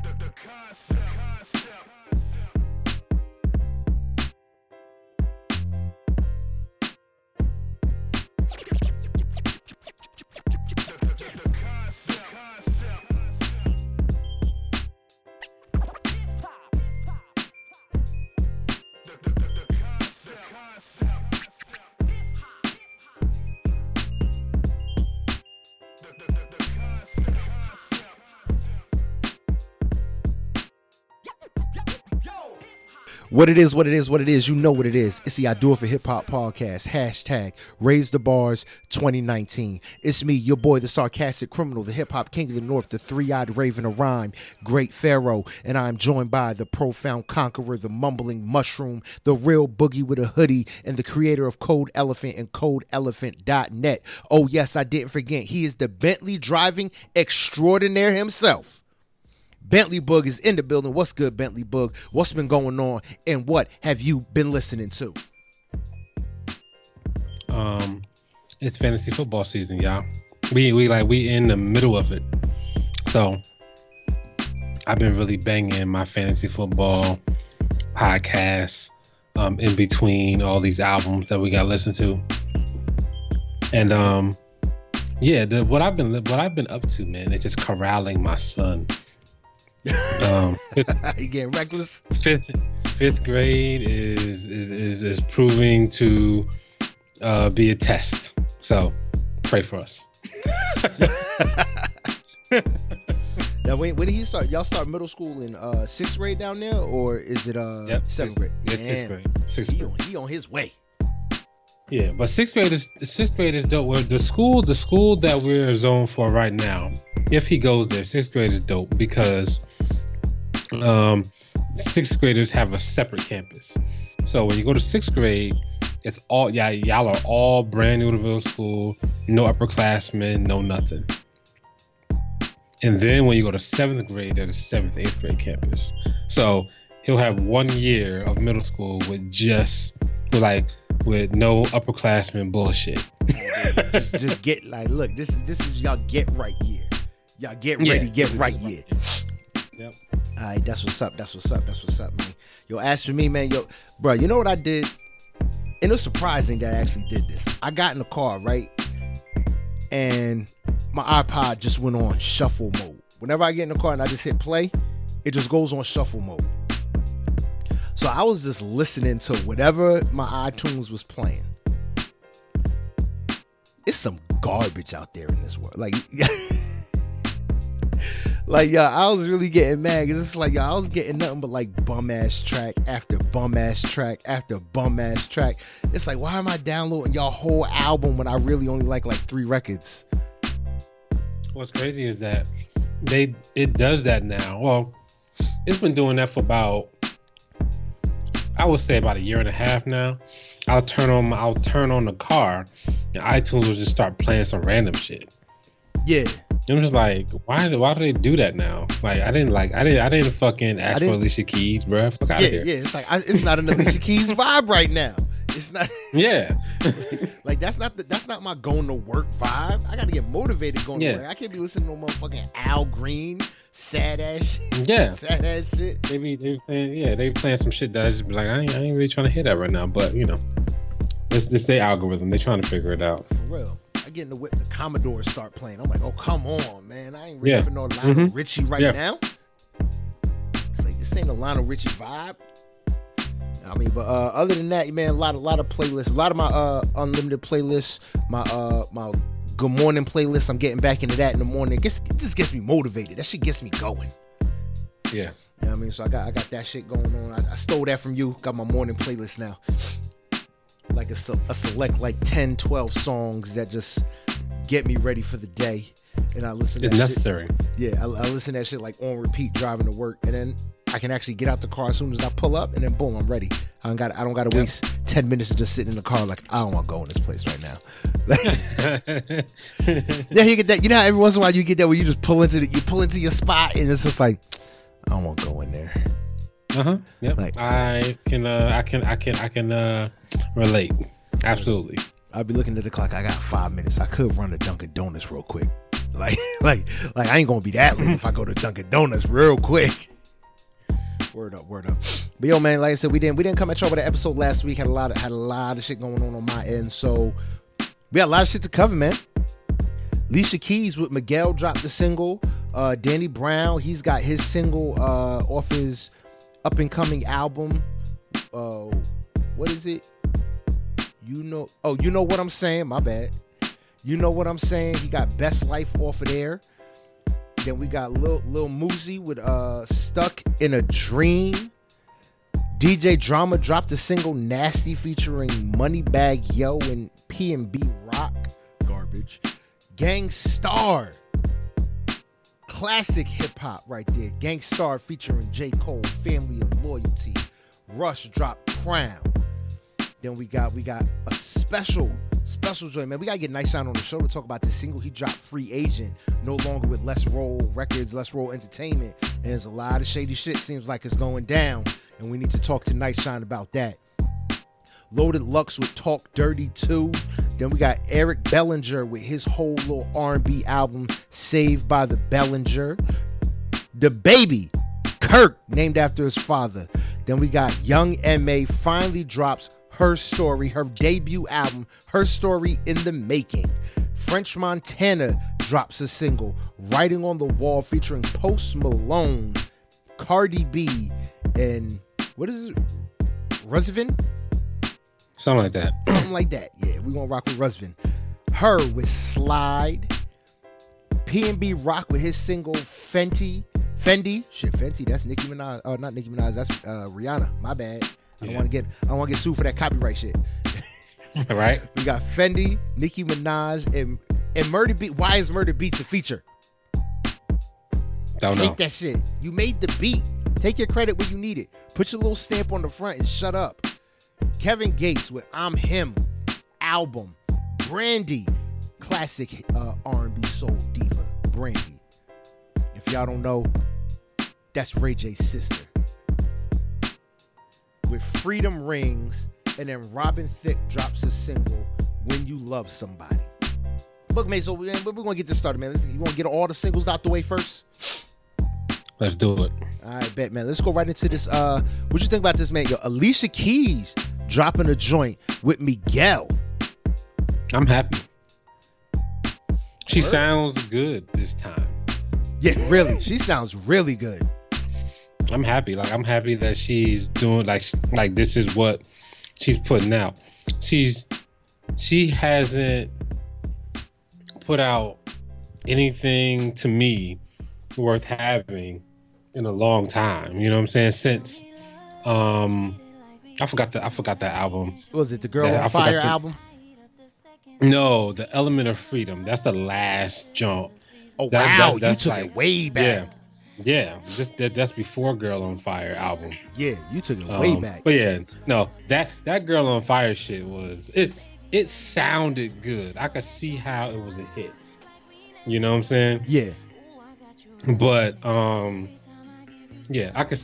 the, the, the concept. What it is, what it is, what it is. You know what it is. It's the I Do It for Hip Hop podcast. Hashtag Raise the Bars 2019. It's me, your boy, the sarcastic criminal, the hip hop king of the north, the three eyed raven of rhyme, Great Pharaoh. And I'm joined by the profound conqueror, the mumbling mushroom, the real boogie with a hoodie, and the creator of Code Elephant and CodeElephant.net. Oh, yes, I didn't forget. He is the Bentley driving extraordinaire himself. Bentley Boog is in the building. What's good, Bentley Boog? What's been going on, and what have you been listening to? Um, it's fantasy football season, y'all. We we like we in the middle of it, so I've been really banging my fantasy football podcast um, in between all these albums that we got to listen to, and um, yeah, the, what I've been what I've been up to, man, is just corralling my son um, fifth, you getting reckless. Fifth fifth grade is is is, is proving to uh, be a test. So pray for us. now, when, when did he start? Y'all start middle school in uh, sixth grade down there, or is it uh yep, seventh grade? It's sixth grade. Sixth he grade. On, he on his way. Yeah, but sixth grade is sixth grade is dope. Where the school, the school that we're zoned for right now, if he goes there, sixth grade is dope because um, sixth graders have a separate campus. So when you go to sixth grade, it's all yeah, y'all are all brand new to middle school, no upperclassmen, no nothing. And then when you go to seventh grade, there's a seventh, eighth grade campus. So he'll have one year of middle school with just with like with no upperclassmen bullshit. just, just, get like, look, this is this is y'all get right year. Y'all get ready, yeah, get right year. That's what's up. That's what's up. That's what's up, man. Yo, as for me, man, yo, bro, you know what I did? And it was surprising that I actually did this. I got in the car, right? And my iPod just went on shuffle mode. Whenever I get in the car and I just hit play, it just goes on shuffle mode. So I was just listening to whatever my iTunes was playing. It's some garbage out there in this world. Like like yo, I was really getting mad because it's like yo, I was getting nothing but like bum ass track after bum ass track after bum ass track. It's like why am I downloading y'all whole album when I really only like like three records? What's crazy is that they it does that now. Well, it's been doing that for about I would say about a year and a half now. I'll turn on my, I'll turn on the car, and iTunes will just start playing some random shit. Yeah. I'm just like, why? Why do they do that now? Like, I didn't like, I didn't, I didn't fucking ask didn't, for Alicia Keys, bro. Fuck out yeah, of here. Yeah, it's like I, it's not an Alicia Keys vibe right now. It's not. Yeah. like that's not the, that's not my going to work vibe. I got to get motivated going yeah. to work. I can't be listening to no motherfucking Al Green sad ass shit. Yeah. Sad ass shit. They be they be playing yeah they be playing some shit that I just be like I ain't, I ain't really trying to hear that right now. But you know, it's it's their algorithm. They trying to figure it out. For real. I get in the whip, the Commodores start playing. I'm like, oh come on, man! I ain't ready yeah. for no Lionel mm-hmm. Richie right yeah. now. It's like this ain't a Lionel Richie vibe. I mean, but uh, other than that, man, a lot, a lot of playlists, a lot of my uh, unlimited playlists, my uh, my good morning playlist. I'm getting back into that in the morning. It, gets, it just gets me motivated. That shit gets me going. Yeah. You know what I mean? So I got I got that shit going on. I, I stole that from you. Got my morning playlist now like a, a select like 10 12 songs that just get me ready for the day. And i listen to that it's necessary. Shit. yeah I, I, listen to that shit like on repeat driving to work. And then i can actually get out the car as soon as i pull up and then boom i'm ready. I don't got i don't got to waste 10 minutes to just sitting in the car like i don't want to go in this place right now. Yeah you get that you know every once in a while you get that where you just pull into the, you pull into your spot and it's just like i don't want to go in there uh huh. Yep. Like I can, uh, I can, I can, I can uh, relate. Absolutely. I'll be looking at the clock. I got five minutes. I could run to Dunkin' Donuts real quick. Like, like, like I ain't gonna be that late if I go to Dunkin' Donuts real quick. Word up, word up. But yo, man, like I said, we didn't we didn't come at y'all with an episode last week. Had a lot of had a lot of shit going on on my end, so we got a lot of shit to cover, man. Alicia Keys with Miguel dropped the single. Uh, Danny Brown, he's got his single uh, off his up and coming album. Uh, what is it? You know, oh, you know what I'm saying? My bad. You know what I'm saying? He got Best Life off of there. Then we got Lil Lil Mosey with uh Stuck in a Dream. DJ Drama dropped a single Nasty featuring Moneybagg Yo and PnB Rock. Garbage. Gang Starr. Classic hip hop right there. Gang Starr featuring J. Cole, Family and Loyalty. Russ dropped Crown. Then we got we got a special special joint, man. We gotta get Nice Shine on the show to talk about this single. He dropped Free Agent, no longer with Let's Roll Records, Let's Roll Entertainment. And there's a lot of shady shit seems like it's going down, and we need to talk to Nice Shine about that. Loaded Lux with Talk Dirty 2. Then we got Eric Bellinger with his whole little R&B album, Saved by the Bellinger. DaBaby, Kirk, named after his father. Then we got Young M.A. finally drops her story, her debut album, Herstory in the Making. French Montana drops a single, Writing on the Wall, featuring Post Malone, Cardi B, and what is it? Rusvin? Something like that. Something like that. Yeah, we gonna rock with Rusvin. Her with Slide. PnB Rock with his single Fenty. Fendi. Shit, Fenty. That's Nicki Minaj. Oh, not Nicki Minaj. That's uh, Rihanna. My bad. I don't Yeah. want to get. I don't want to get sued for that copyright shit. right? We got Fendi, Nicki Minaj, and and Murda Beat. Why is Murda Beatz a feature? Don't know. Take that shit. You made the beat. Take your credit where you need it. Put your little stamp on the front and shut up. Kevin Gates with "I'm Him" album. Brandy, classic uh, R&B soul diva. Brandy. If y'all don't know, that's Ray J's sister. With Freedom Rings, and then Robin Thicke drops a single "When You Love Somebody." Look, man, so we're gonna get this started, man. You want to get all the singles out the way first? Let's do it. All right, bet, man. Let's go right into this. Uh, what you think about this, man? Yo, Alicia Keys dropping a joint with Miguel. I'm happy. She Word. sounds good this time. Yeah, really. She sounds really good. I'm happy. Like I'm happy that she's doing like like this is what she's putting out. She's she hasn't put out anything to me worth having in a long time. You know what I'm saying? Since um I forgot the I forgot that album. Was it the Girl Yeah, on Fire the- album? No, the Element of Freedom. That's the last jump. Oh That- wow, that's- you took like- it way back. Yeah. This, that, that's before Girl on Fire album. Yeah, you took it way Um, back. But yeah, no, that that girl on fire shit was it. It sounded good. I could see how it was a hit. You know what I'm saying? Yeah, But um, yeah, I could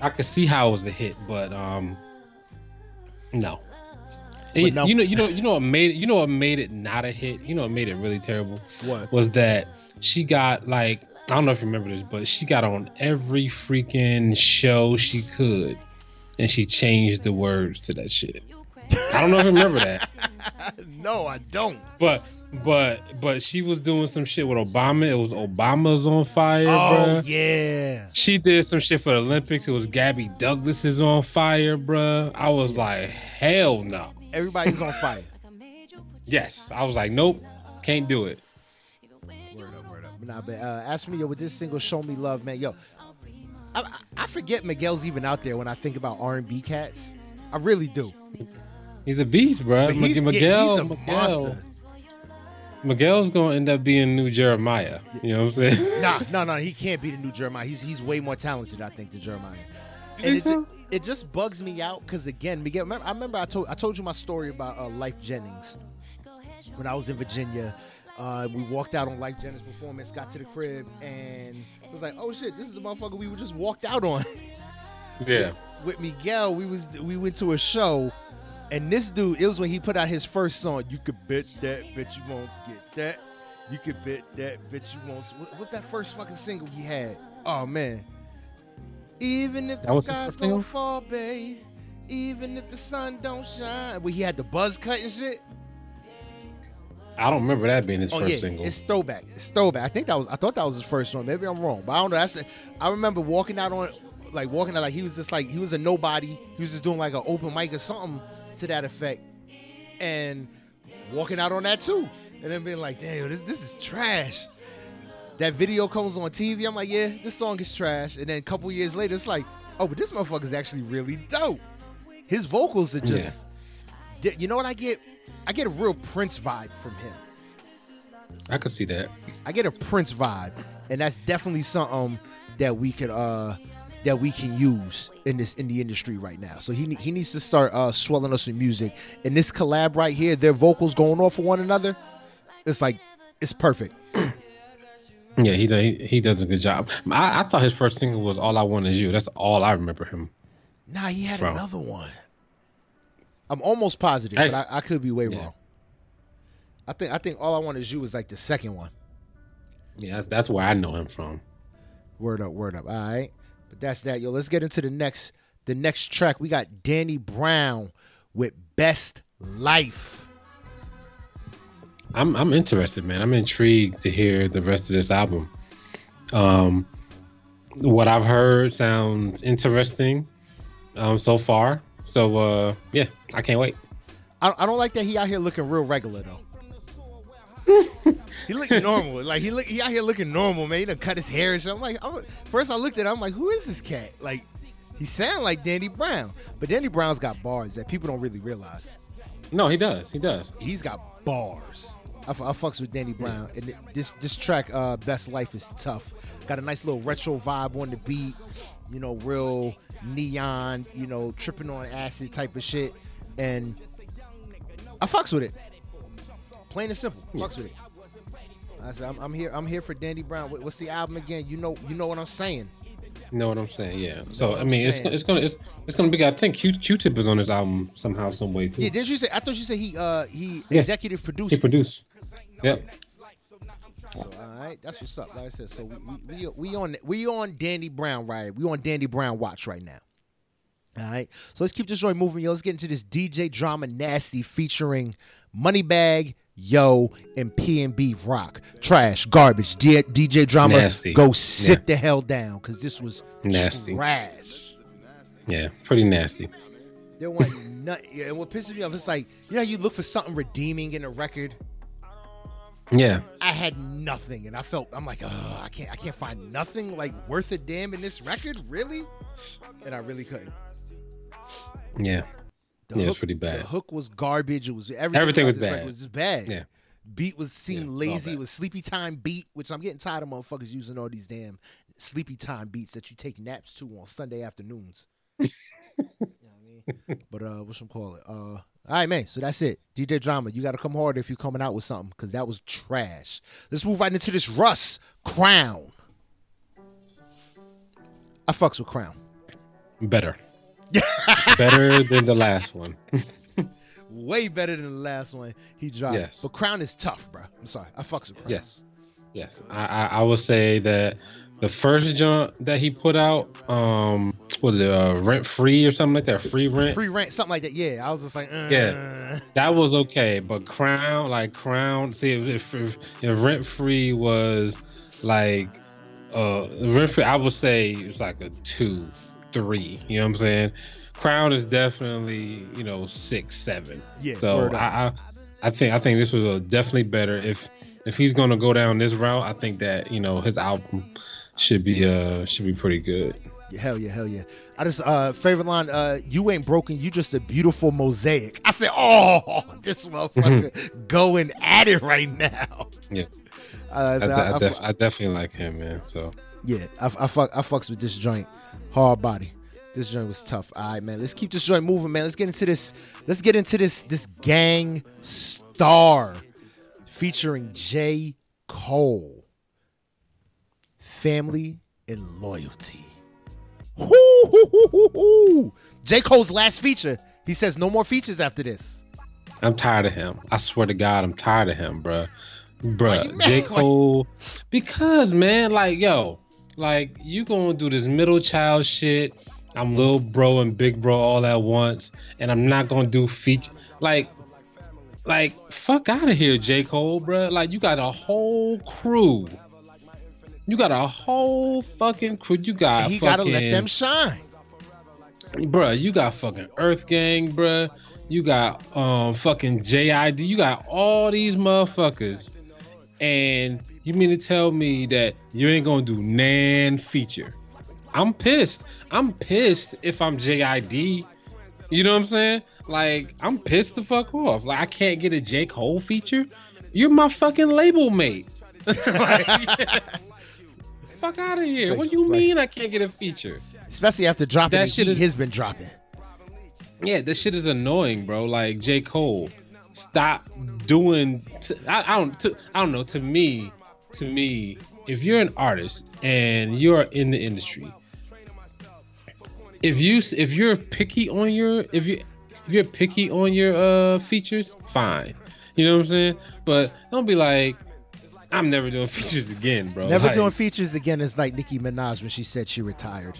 I could see how it was a hit, but um, no. But no. You know, you know, you know what made it. You know what made it not a hit. You know what made it really terrible what? was that she got like I don't know if you remember this, but she got on every freaking show she could, and she changed the words to that shit. I don't know if you remember that, no, I don't. but but but she was doing some shit with Obama. It was Obama's on fire, Oh bruh. yeah, She did some shit for the Olympics. It was Gabby Douglas is on fire, bruh. I was like, hell no. everybody's on fire. Yes, I was like, nope, can't do it. Word up, word up. Nah, but uh, ask me yo with this single "Show Me Love," man. Yo, I, I- I forget Miguel's even out there when I think about R and B cats. I really do. He's a beast, bro. But he's, yeah, Miguel, he's a Miguel. monster. Miguel's gonna end up being new Jeremiah. You know what I'm saying? Nah, no, no, he can't be the new Jeremiah. He's he's way more talented, I think, than Jeremiah. And it, so? ju- it just bugs me out because again, Miguel. Remember, I remember I told I told you my story about uh, Lyfe Jennings when I was in Virginia. Uh, we walked out on Lyfe Jennings performance, got to the crib, and it was like, oh shit, this is the motherfucker we were just walked out on. Yeah. With Miguel, we was we went to a show, and this dude, it was when he put out his first song. You could bet that, bet you won't get that. You could bet that bitch you won't. What, what's that first fucking single he had? Oh man. Even if That the was the sky's gonna single? fall, babe. Even if the sun don't shine. Where he had the buzz cut and shit. I don't remember that being his Oh first yeah, single. it's throwback. It's throwback. I think that was. I thought that was his first one. Maybe I'm wrong, but I don't know. That's. I remember walking out on, like walking out like he was just like he was a nobody. He was just doing like an open mic or something to that effect, and walking out on that too, and then being like, damn, this this is trash. That video comes on TV. I'm like, yeah, this song is trash. And then a couple years later, it's like, oh, but this motherfucker's actually really dope. His vocals are just, di- you know what I get? I get a real Prince vibe from him. I could see that. I get a Prince vibe, and that's definitely something that we could uh that we can use in this in the industry right now. So he he needs to start uh swelling us with music. And this collab right here, their vocals going off of one another, it's like it's perfect. Yeah, he does- he, he does a good job. I, I thought his first single was "All I Want Is You." That's all I remember him. Nah, he had Bro. another one. I'm almost positive, but I, I could be way Yeah. wrong. I think I think all I want is you is like the second one. Yeah, that's that's where I know him from. Word up, word up. All right. That's that. Yo, let's get into the next the next track. We got Danny Brown with Best Life. I'm I'm interested, man. I'm intrigued to hear the rest of this album. Um, what I've heard sounds interesting um, so far. So uh, yeah, I can't wait. I, I don't like that he out here looking real regular though. He looked normal. Like he look he out here looking normal, man. He done cut his hair and shit. I'm like, I'm, first I looked at him, I'm like, who is this cat? Like, he sound like Danny Brown. But Danny Brown's got bars that people don't really realize. No, he does. He does. He's got bars. I, I fucks with Danny Brown, and this this track, uh, "Best Life," is tough. Got a nice little retro vibe on the beat, you know, real neon, you know, tripping on acid type of shit, and I fucks with it. Plain and simple, fucks with it. I said, I'm, I'm here. I'm here for Danny Brown. What's the album again? You know, you know what I'm saying. You know what I'm saying? Yeah. So I mean, it's it's gonna it's, it's gonna be. I think Q Q-Tip is on this album somehow, some way too. Yeah, didn't you say? I thought you said he uh he Yeah. executive produced. he produced. Yep. So, all right, that's what's up. Like I said, so we we, we, we on we on Danny Brown right. We on Danny Brown watch right now. All right, so let's keep this joint moving, yo. Let's get into this DJ drama nasty featuring Moneybagg, Yo, and PNB Rock. Trash, garbage. D- DJ drama, Nasty. go sit Yeah. the hell down because this was Nasty. trash. Yeah. Pretty nasty. There wasn't nothing. Yeah, and what pisses me off, it's like you know, you look for something redeeming in a record. Yeah. I had nothing, and I felt I'm like, oh, I can't, I can't find nothing like worth a damn in this record, really, and I really couldn't. Yeah. The Yeah, it's hook, pretty bad. The hook was garbage. It was everything. Everything was bad. Was just bad. Yeah. Beat was seemed Yeah, lazy. It was sleepy time beat, which I'm getting tired of motherfuckers using all these damn sleepy time beats that you take naps to on Sunday afternoons. you know what I mean? But uh, what's some call it? Uh, all right, man. So that's it. DJ Drama, you got to come hard if you're coming out with something because that was trash. Let's move right into this Russ Crown. I fucks with Crown. Better. Better than the last one. Way better than the last one he dropped. Yes. But Crown is tough, bro. I'm sorry. I fucks with Crown. Yes. Yes. I, I, I would say that the first jump that he put out, um, was it uh, rent free or something like that? Free rent. Free rent, something like that. Yeah. I was just like, uh, Yeah. That was okay, but Crown, like Crown, see if if, if, if rent free was like uh rent free, I would say it's like a two, three. You know what I'm saying? Crown is definitely you know six, seven. Yeah. So. I, I I think I think this was a definitely better if if he's gonna go down this route. I think that you know his album should be uh should be pretty good. Yeah, hell yeah, hell yeah. I just uh favorite line, uh, you ain't broken, you just a beautiful mosaic. I said, Oh, this motherfucker going at it right now. Yeah. Uh, I, so I, I- I def- I definitely like him, man. So yeah, I, I fuck I fucks with this joint. Hard body. This joint was tough. All right, man. Let's keep this joint moving, man. Let's get into this. Let's get into this this Gang Starr featuring J. Cole. Family and loyalty. Woo-hoo-hoo-hoo-hoo. J. Cole's last feature. He says no more features after this. I'm tired of him. I swear to God, I'm tired of him, bruh. Bruh, J. Cole. Because man, like, yo, like you gonna do this middle child shit. I'm little bro and big bro all at once, and I'm not gonna do feature like like fuck out of here, J. Cole, bro. Like you got a whole crew. You got a whole fucking crew. You got he fucking, gotta let them shine. Bruh, you got fucking Earth Gang, bruh. You got um fucking JID. You got all these motherfuckers. And you mean to tell me that you ain't gonna do nan feature? I'm pissed. I'm pissed if I'm JID. You know what I'm saying? Like, I'm pissed the fuck off. Like, I can't get a J. Cole feature. You're my fucking label mate. like, fuck out of here. Like, what do you like, mean I can't get a feature? Especially after dropping that shit he is, has been dropping. Yeah, this shit is annoying, bro. Like J. Cole, stop doing. I, I don't. To, I don't know. To me, to me, if you're an artist and you're in the industry, if you if you're picky on your if you if you're picky on your uh features, fine. You know what I'm saying? But don't be like, I'm never doing features again, bro. Never like, doing features again is like Nicki Minaj when she said she retired.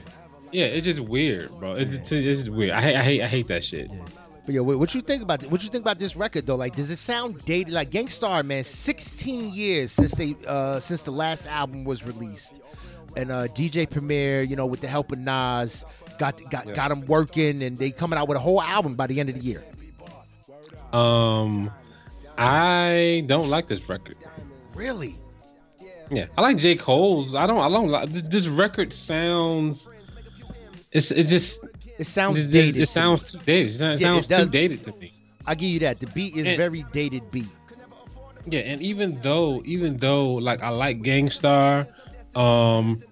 Yeah, it's just weird, bro. It's, yeah. it's, just weird. I hate, I hate, I hate that shit. Yeah. But yo, what you think about what you think about this record though? Like, does it sound dated? Like Gang Starr, man, 16 years since they uh since the last album was released, and uh DJ Premier, you know, with the help of Nas, got got yeah. got them working, and they coming out with a whole album by the end of the year. Um, I don't like this record. Really? Yeah, I like J. Cole's. I don't. I don't like this, this record. Sounds. It's it just it sounds it, dated. It, sounds too dated. It sounds, yeah, it too dated to me. I give you that. The beat is and, very dated beat. Yeah, and even though, even though, like I like Gang Starr, um,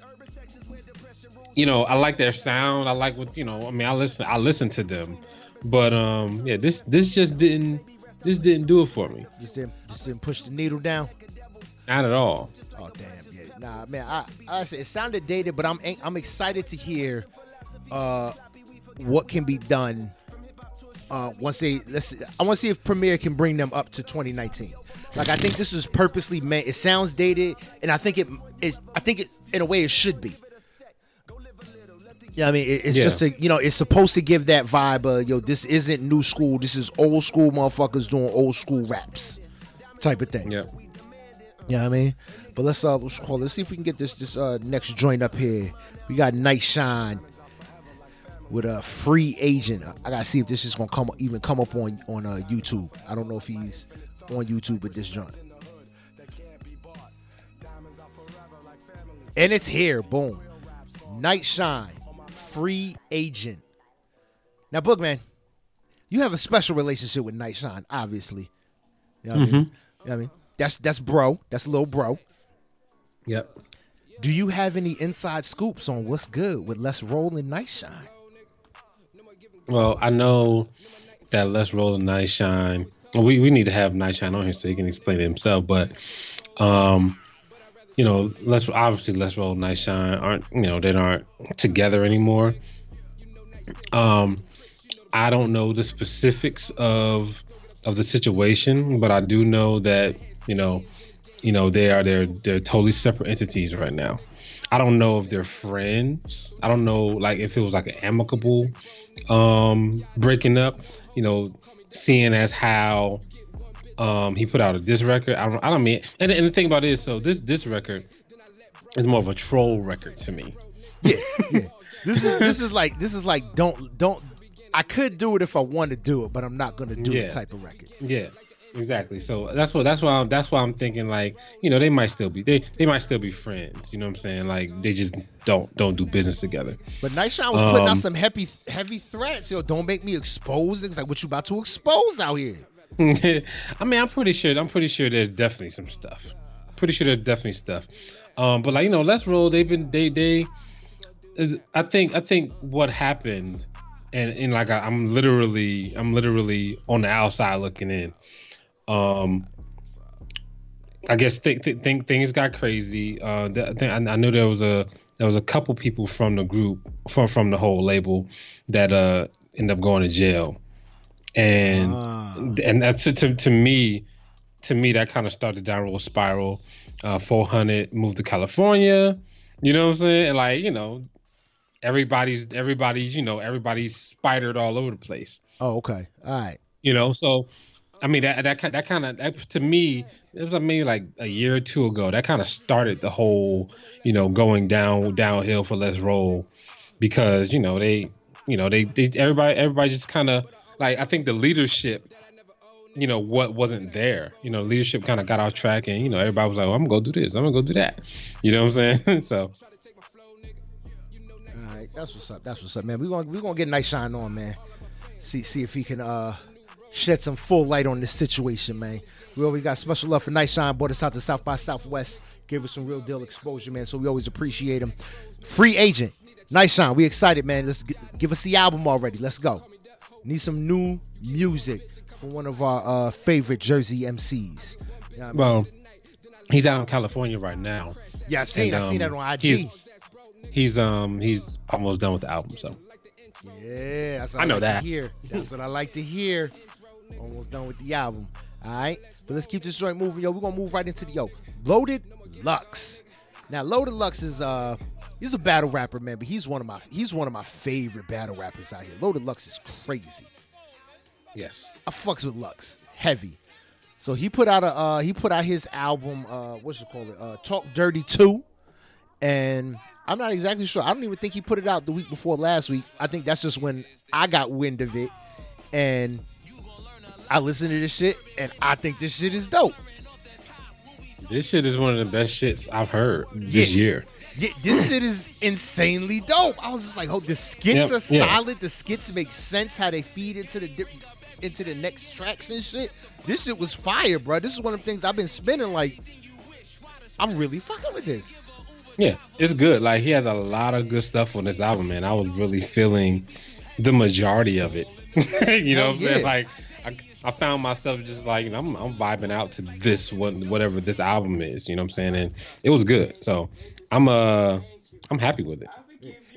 you know, I like their sound. I like what you know. I mean, I listen. I listen to them, but um, yeah, this this just didn't this didn't do it for me. Just didn't just didn't push the needle down. Not at all. Oh damn, yeah. Nah, man. I I said it sounded dated, but I'm I'm excited to hear uh what can be done uh, once they let's see, I want to see if Premier can bring them up to 2019. Like I think this is purposely meant. It sounds dated, and I think it is. I think it in a way it should be. Yeah, I mean it, it's yeah. just a you know it's supposed to give that vibe. Of, yo, this isn't new school. This is old school motherfuckers doing old school raps, type of thing. Yeah. Yeah, you know I mean, but let's uh let's call. Let's see if we can get this this uh next joint up here. We got Night Shine with a free agent. I gotta see if this is gonna come even come up on on uh, YouTube. I don't know if he's on YouTube with this joint. And it's here, boom. Night Shine, free agent. Now, Boogman, you have a special relationship with Night Shine, obviously. You know what, mm-hmm. I, mean? You know I mean? That's that's bro. That's a little bro. Yep. Do you have any inside scoops on what's good with Let's Roll and Night Shine? Well, I know that Let's Roll a Night Shine. We we need to have Night Shine on here so he can explain it himself. But um, you know, let's obviously Let's Roll Night Shine aren't you know they aren't together anymore. Um, I don't know the specifics of of the situation, but I do know that you know, you know they are they're they're totally separate entities right now. I don't know if they're friends. I don't know like if it was like an amicable um breaking up, you know, seeing as how um he put out a disc record. I don't I don't mean and, and the thing about it is so this this record is more of a troll record to me. Yeah, yeah. this is this is like this is like don't don't I could do it if I want to do it, but I'm not gonna do yeah. the type of record. Yeah. Exactly. So that's what that's why I'm, that's why I'm thinking like you know they might still be they they might still be friends. You know what I'm saying? Like they just don't don't do business together. But Night Shine was putting um, out some heavy heavy threats. Yo, don't make me expose things like what you about to expose out here. I mean, I'm pretty sure I'm pretty sure there's definitely some stuff. Pretty sure there's definitely stuff. Um, but like you know, let's roll. They've been they they. I think I think what happened, and and like I, I'm literally I'm literally on the outside looking in um, I guess think th- think things got crazy. Uh, th- I, I knew there was a there was a couple people from the group from from the whole label that uh end up going to jail, and ah. and that's to to me to me, that kind of started downward spiral. Uh, 400 moved to California. You know what I'm saying? And like, you know, everybody's everybody's you know everybody's spidered all over the place. Oh, okay, all right. You know, so I mean that that that kind of that, to me it was like maybe like a year or two ago that kind of started the whole you know going down downhill for Let's Roll because you know they you know they, they everybody everybody just kind of like I think the leadership you know what wasn't there you know leadership kind of got off track and you know everybody was like well, I'm gonna go do this I'm gonna go do that. You know what I'm saying? So. That's what's up that's what's up man. We gonna we gonna get nice shine on man. See see if he can uh shed some full light on this situation, man. We always got special love for Night Shine, brought us out to South by Southwest, gave us some real deal exposure, man. So we always appreciate him. Free agent, Night Shine, we excited, man. Let's g- give us the album already. Let's go. Need some new music from one of our uh, favorite Jersey MCs. You know I mean? Well, he's out in California right now. Yeah, I seen, and, um, I seen that on IG. He's, he's um he's almost done with the album, so. Yeah, that's what I, know like that. hear. That's what I like to hear. Almost done with the album. All right, but let's keep this joint moving, yo. We're gonna move right into the yo Loaded Lux. Now, Loaded Lux is uh he's a battle rapper, man, but he's one of my he's one of my favorite battle rappers out here. Loaded Lux is crazy. Yes, I fucks with Lux heavy. So he put out a uh, he put out his album uh what's it called it uh Talk Dirty Two, and I'm not exactly sure. I don't even think he put it out the week before last week. I think that's just when I got wind of it, and I listen to this shit and I think this shit is dope. This shit is one of the best shits I've heard this yeah. year. Yeah, this shit is insanely dope. I was just like, oh, the skits yep, are solid. Yeah. The skits make sense how they feed into the di- into the next tracks and shit. This shit was fire, bro. This is one of the things I've been spinning. Like, I'm really fucking with this. Yeah, it's good. Like he has a lot of good stuff on this album, man. I was really feeling the majority of it. you know, what I'm yeah. saying? like I found myself just like you know, I'm I'm vibing out to this what whatever this album is, you know what I'm saying? And it was good. So I'm uh I'm happy with it.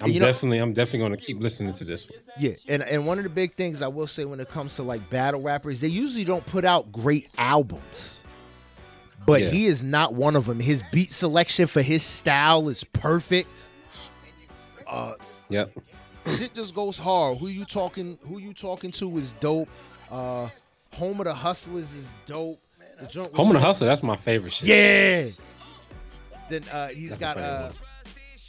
I'm you definitely know, I'm definitely gonna keep listening to this one. Yeah, and and one of the big things I will say when it comes to like battle rappers, they usually don't put out great albums. But yeah. he is not one of them. His beat selection for his style is perfect. Uh Yep. Shit just goes hard. Who you talking who you talking to is dope. Uh Home of the Hustlers is dope. The joint Home of the Hustler, that's my favorite shit. Yeah. Then uh, he's that's got uh,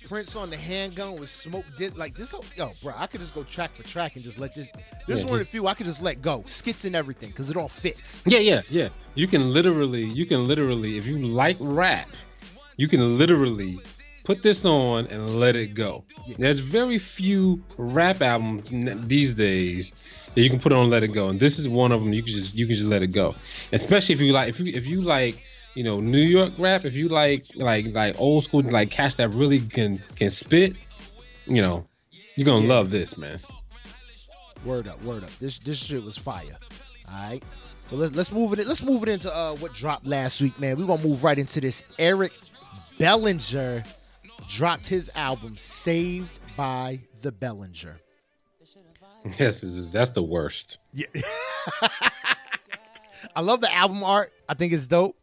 Prince on the handgun with smoke did like this. Whole, yo, bro, I could just go track for track and just let this. This yeah, one of the few I could just let go, skits and everything, because it all fits. Yeah, yeah, yeah. You can literally, you can literally, if you like rap, you can literally put this on and let it go. Yeah. There's very few rap albums these days that you can put on let it go. And this is one of them you can just you can just let it go. Especially if you like if you if you like you know new york rap if you like like like old school like cats that really can can spit you know you're gonna yeah. love this man. Word up word up. This this shit was fire. All right well let's let's move it let's move it into uh what dropped last week man. We're gonna move right into this. Eric bellinger dropped his album saved by the bellinger Yes, that's the worst. Yeah. I love the album art. I think it's dope.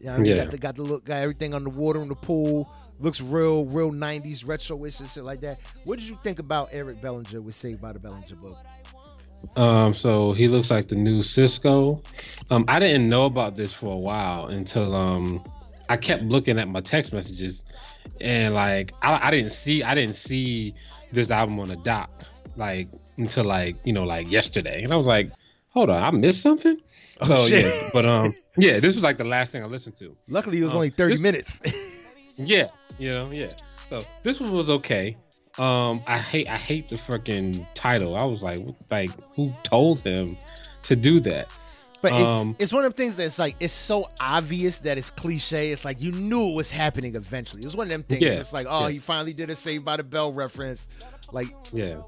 Yeah, I mean, yeah. Got the, got the look, got everything on the water in the pool. Looks real, real '90s retro-ish and shit like that. What did you think about Eric Bellinger with Saved by the Bellinger Boog? Um, so he looks like the new Sisqó. Um, I didn't know about this for a while until um I kept looking at my text messages and like I, I didn't see I didn't see this album on the doc like until like you know like yesterday, and I was like, hold on, I missed something. Oh, so shit. yeah, but um, yeah, this was like the last thing I listened to. Luckily, it was um, only thirty this, minutes. yeah, you know, yeah. So this one was okay. Um, I hate I hate the freaking title. I was like, like who told him to do that? But um, it's, it's, one of the things that's like it's so obvious that it's cliche. It's like you knew it was happening eventually. It's one of them things. Yeah, it's like, oh, yeah. he finally did a Saved by the Bell reference. Like, yeah.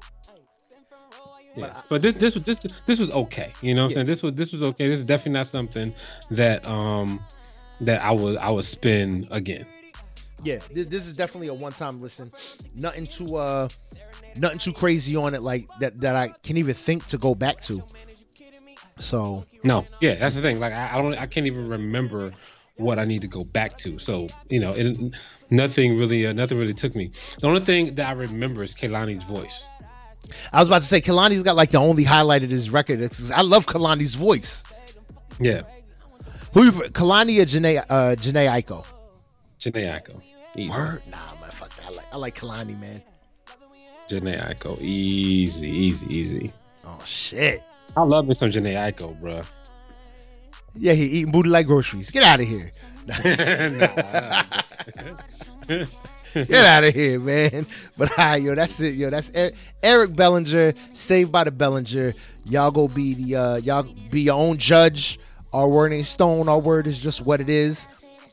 Yeah. But, but this this was this this was okay. You know what yeah. I'm saying? This was this was okay. This is definitely not something that um that I would I would spin again. Yeah, this, this is definitely a one time listen. Nothing too uh nothing too crazy on it like that that I can even think to go back to. So no, yeah, that's the thing. Like I, I don't, I can't even remember what I need to go back to. So you know, it, nothing really, uh, nothing really took me. The only thing that I remember is Kehlani's voice. I was about to say Kehlani's got like the only highlight of his record. I love Kehlani's voice. Yeah. Who you Kehlani or Jhené uh Jhené Aiko? Jhené Aiko. Easy. Word? Nah, man, fuck that. I like I like Kehlani, man. Jhené Aiko. Easy, easy, easy. Oh shit. I love me some Jhené Aiko, bro. Yeah, he eating booty like groceries. Get out of here. Get out of here, man. But hi, yo, that's it, yo. That's Eric Bellinger, Saved by the Bellinger. Y'all go be the uh y'all be your own judge. Our word ain't stone. Our word is just what it is.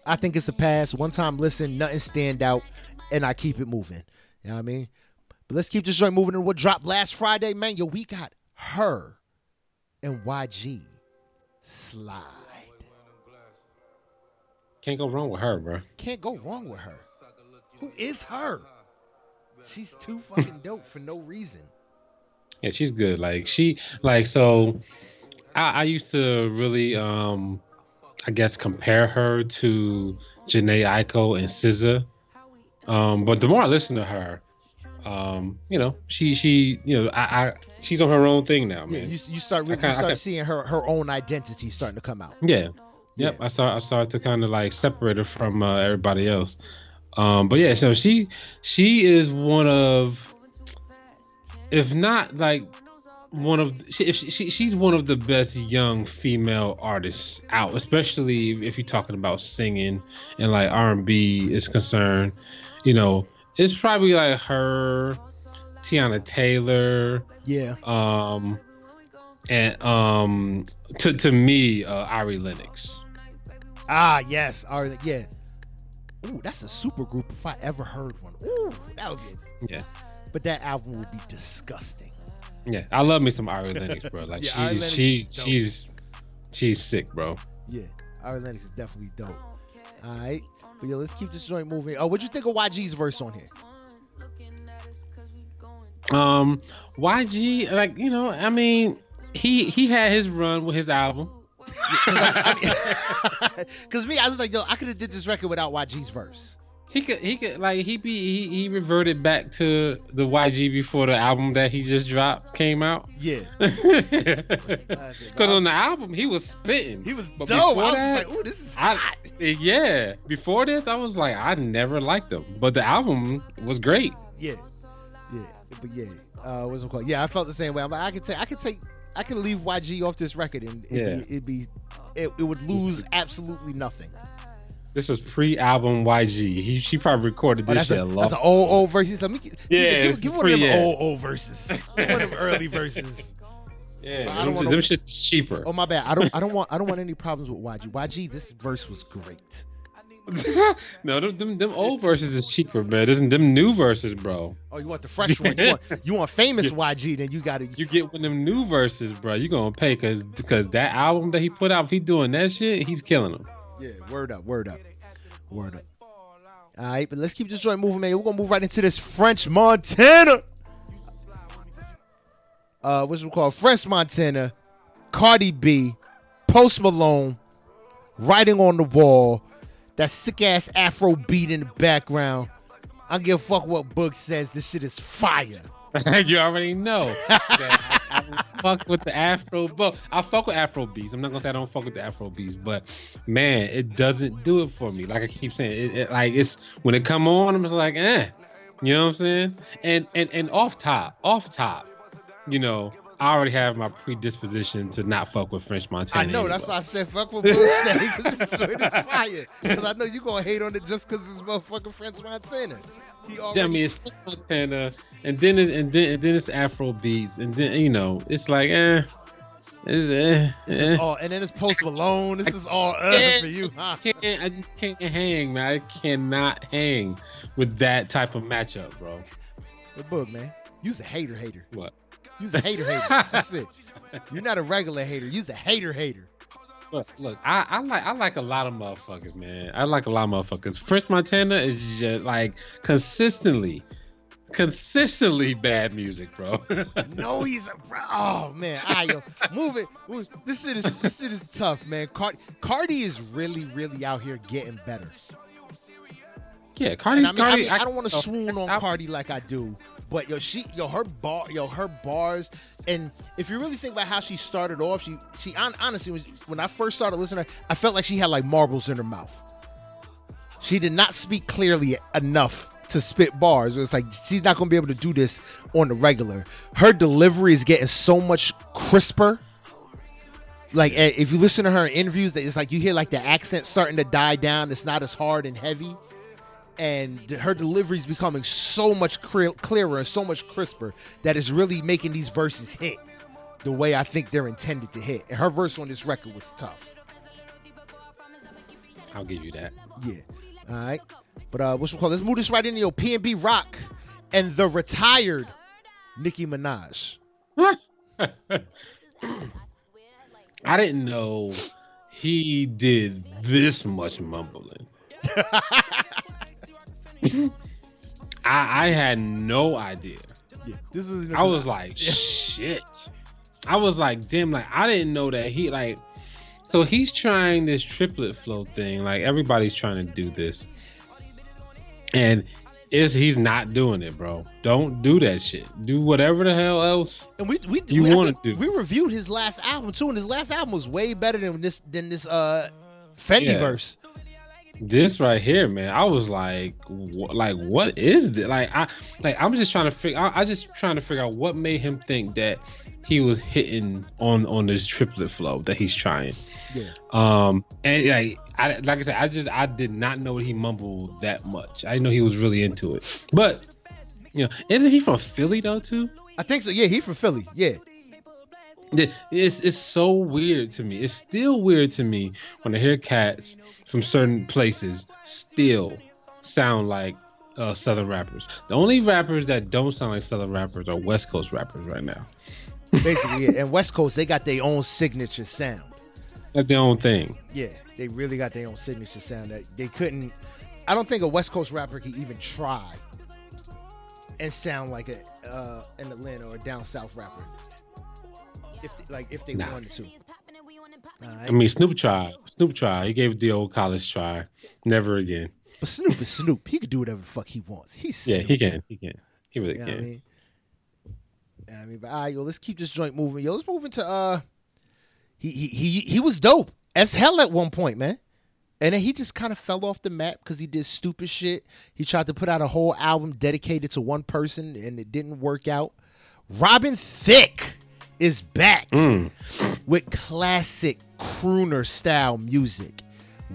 I think it's a pass. One time listen, nothing stand out, and I keep it moving. You know what I mean? But let's keep this joint moving. And what dropped last Friday, man? Yo, we got her and YG slide. Can't go wrong with her, bro. Can't go wrong with her. Who is her? She's too fucking dope for no reason. Yeah, she's good. Like she like so I, I used to really um I guess compare her to Jhené Aiko and SZA. Um, but the more I listen to her, um, you know, she she you know I, I she's on her own thing now, man. Yeah, you, you start really, kinda, you start seeing her her own identity starting to come out. Yeah, yep. Yeah. I start I started to kind of like separate her from uh, everybody else. Um, but yeah, so she she is one of, if not like one of she, she she's one of the best young female artists out, especially if you're talking about singing and like R and B is concerned. You know, it's probably like her, Teyana Taylor, yeah, um, and um, to to me, uh, Ari Lennox. Ah, yes, Ari, yeah. Ooh, that's a super group if I ever heard one. Ooh, that would be. Yeah. But that album would be disgusting. Yeah, I love me some Ari Lennox, bro. Like yeah, she's she's she's she's sick, bro. Yeah, Ari Lennox is definitely dope. All right, but yo, let's keep this joint moving. Oh, what'd you think of YG's verse on here? Um, YG, like you know, I mean, he he had his run with his album. Because me, I was like, yo, I could have did this record without YG's verse. He could, he could, like, he be, he, he reverted back to the YG before the album that he just dropped came out. Yeah. Because on the album he was spitting. He was but dope. I was that, like, ooh, this is hot. I, yeah. Before this, I was like, I never liked him, but the album was great. Yeah. Yeah. But yeah. Uh, what's it called? Yeah, I felt the same way. I'm like, I could take, I could take I can leave YG off this record and it'd yeah. be, it'd be it, it would lose absolutely nothing. This was pre-album YG. He she probably recorded oh, this oh, shit a, That's an old old verse. Let me yeah, give, give one of them old old verses. one of them early verses. Yeah, I don't them, them shit's cheaper. Oh my bad. I don't I don't want I don't want any problems with YG. YG, this verse was great. no, them, them, them old verses is cheaper, man. Isn't them new verses, bro? Oh, you want the fresh one? You want, you want famous YG? Then you got to. You get one of them new verses, bro. You gonna pay because because that album that he put out, if he doing that shit, he's killing them. Yeah, word up, word up, word up. All right, but let's keep this joint moving, man. We're gonna move right into this French Montana. Uh, what's it called? French Montana, Cardi B, Post Malone, writing on the wall that sick ass Afro beat in the background. I give a fuck what Boog says. This shit is fire. you already know. I, I fuck with the Afro book. I fuck with Afro beats. I'm not gonna say I don't fuck with the Afro beats, but man, it doesn't do it for me. Like I keep saying, it, it like it's when it come on, I'm just like, eh. You know what I'm saying? And and and off top, off top, you know, I already have my predisposition to not fuck with French Montana. I know anyway. that's why I said fuck with say because it's fire. Because I know you gonna hate on it just because it's motherfucking French Montana. He already... I mean, it's French Montana, and then it's and then and then it's Afro beats, and then you know it's like eh. It's, eh, eh. all, and then it's Post Malone. This is all uh, for you. Huh? I, I just can't hang, man. I cannot hang with that type of matchup, bro. The Boog, man. You's a hater, hater. What? You's a hater hater. That's it. You're not a regular hater. You's a hater hater. Look, look, I, I like I like a lot of motherfuckers, man. I like a lot of motherfuckers. French Montana is just like consistently consistently bad music, bro. no, he's a oh man. I yo, move it. This shit is this shit is tough, man. Card, Cardi is really, really out here getting better. Yeah, Cardi. I, mean, Cardi, I, mean, I, I don't want to oh, swoon on Cardi like I do, but yo, she, yo, her bar, yo, her bars, and if you really think about how she started off, she, she, honestly, when I first started listening, I felt like she had like marbles in her mouth. She did not speak clearly enough to spit bars. It's like she's not gonna be able to do this on the regular. Her delivery is getting so much crisper. Like eh, if you listen to her in interviews, that it's like you hear like the accent starting to die down. It's not as hard and heavy, and her delivery is becoming so much clear, clearer and so much crisper that it's really making these verses hit the way I think they're intended to hit. And her verse on this record was tough. I'll give you that. Yeah. All right. But uh, what's we call? Let's move this right into your PnB Rock and the retired Nicki Minaj. I didn't know he did this much mumbling. I I had no idea. Yeah. This is. I was like, shit. I was like, damn, like I didn't know that he like so he's trying this triplet flow thing. Like everybody's trying to do this. And is he's not doing it, bro. Don't do that shit. Do whatever the hell else. And we we You wanna do. We reviewed his last album too, and his last album was way better than this than this uh Fendi Yeah. verse. This right here, man. I was like, wh- like, what is this? Like, I, like, I'm just trying to figure. I, I just trying to figure out what made him think that he was hitting on on this triplet flow that he's trying. Yeah. Um, and like, I like I said, I just I did not know he mumbled that much. I know he was really into it. But you know, isn't he from Philly though too? I think so. Yeah, he from Philly. Yeah. It- It's it's so weird to me. It's still weird to me when I hear cats from certain places still sound like uh, Southern rappers. The only rappers that don't sound like Southern rappers are West Coast rappers right now. Basically, yeah. And West Coast, they got their own signature sound. That's their own thing. Yeah, they really got their own signature sound that they couldn't. I don't think a West Coast rapper could even try and sound like a uh, an Atlanta or a down south rapper. If like if they Nah. wanted to. Alright. I mean, Snoop tried. Snoop tried. He gave it the old college try. Never again. But Snoop is Snoop. He could do whatever the fuck he wants. He's Yeah, he can. He can. He really You know what I can. mean? I mean, but all right, yo, let's keep this joint moving. Yo, let's move into uh, he he he he was dope as hell at one point, man. And then he just kind of fell off the map because he did stupid shit. He tried to put out a whole album dedicated to one person, and it didn't work out. Robin Thicke is back Mm. with classic crooner style music.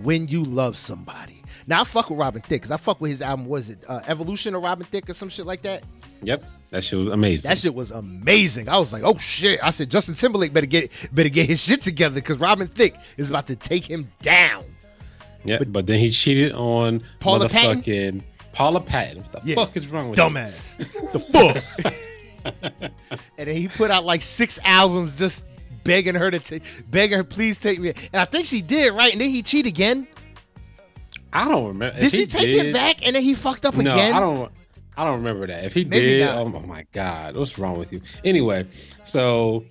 When you love somebody. Now I fuck with Robin Thicke because I fuck with his album. Was it uh, Evolution of Robin Thicke or some shit like that? Yep. That shit was amazing. That shit was amazing. I was like, oh shit. I said Justin Timberlake better get better get his shit together because Robin Thicke is about to take him down. yeah, but, then he cheated on Paula Patton? motherfucking Paula Patton. What the Yeah. fuck is wrong with? Dumbass. the fuck. and then he put out like six albums just begging her to take begging her, please take me. And I think she did, right? And then he cheat again. I don't remember. Did If she take him did- back and then he fucked up No, again? I don't. I don't remember that. If he Maybe did, not. oh, my god, what's wrong with you? Anyway, so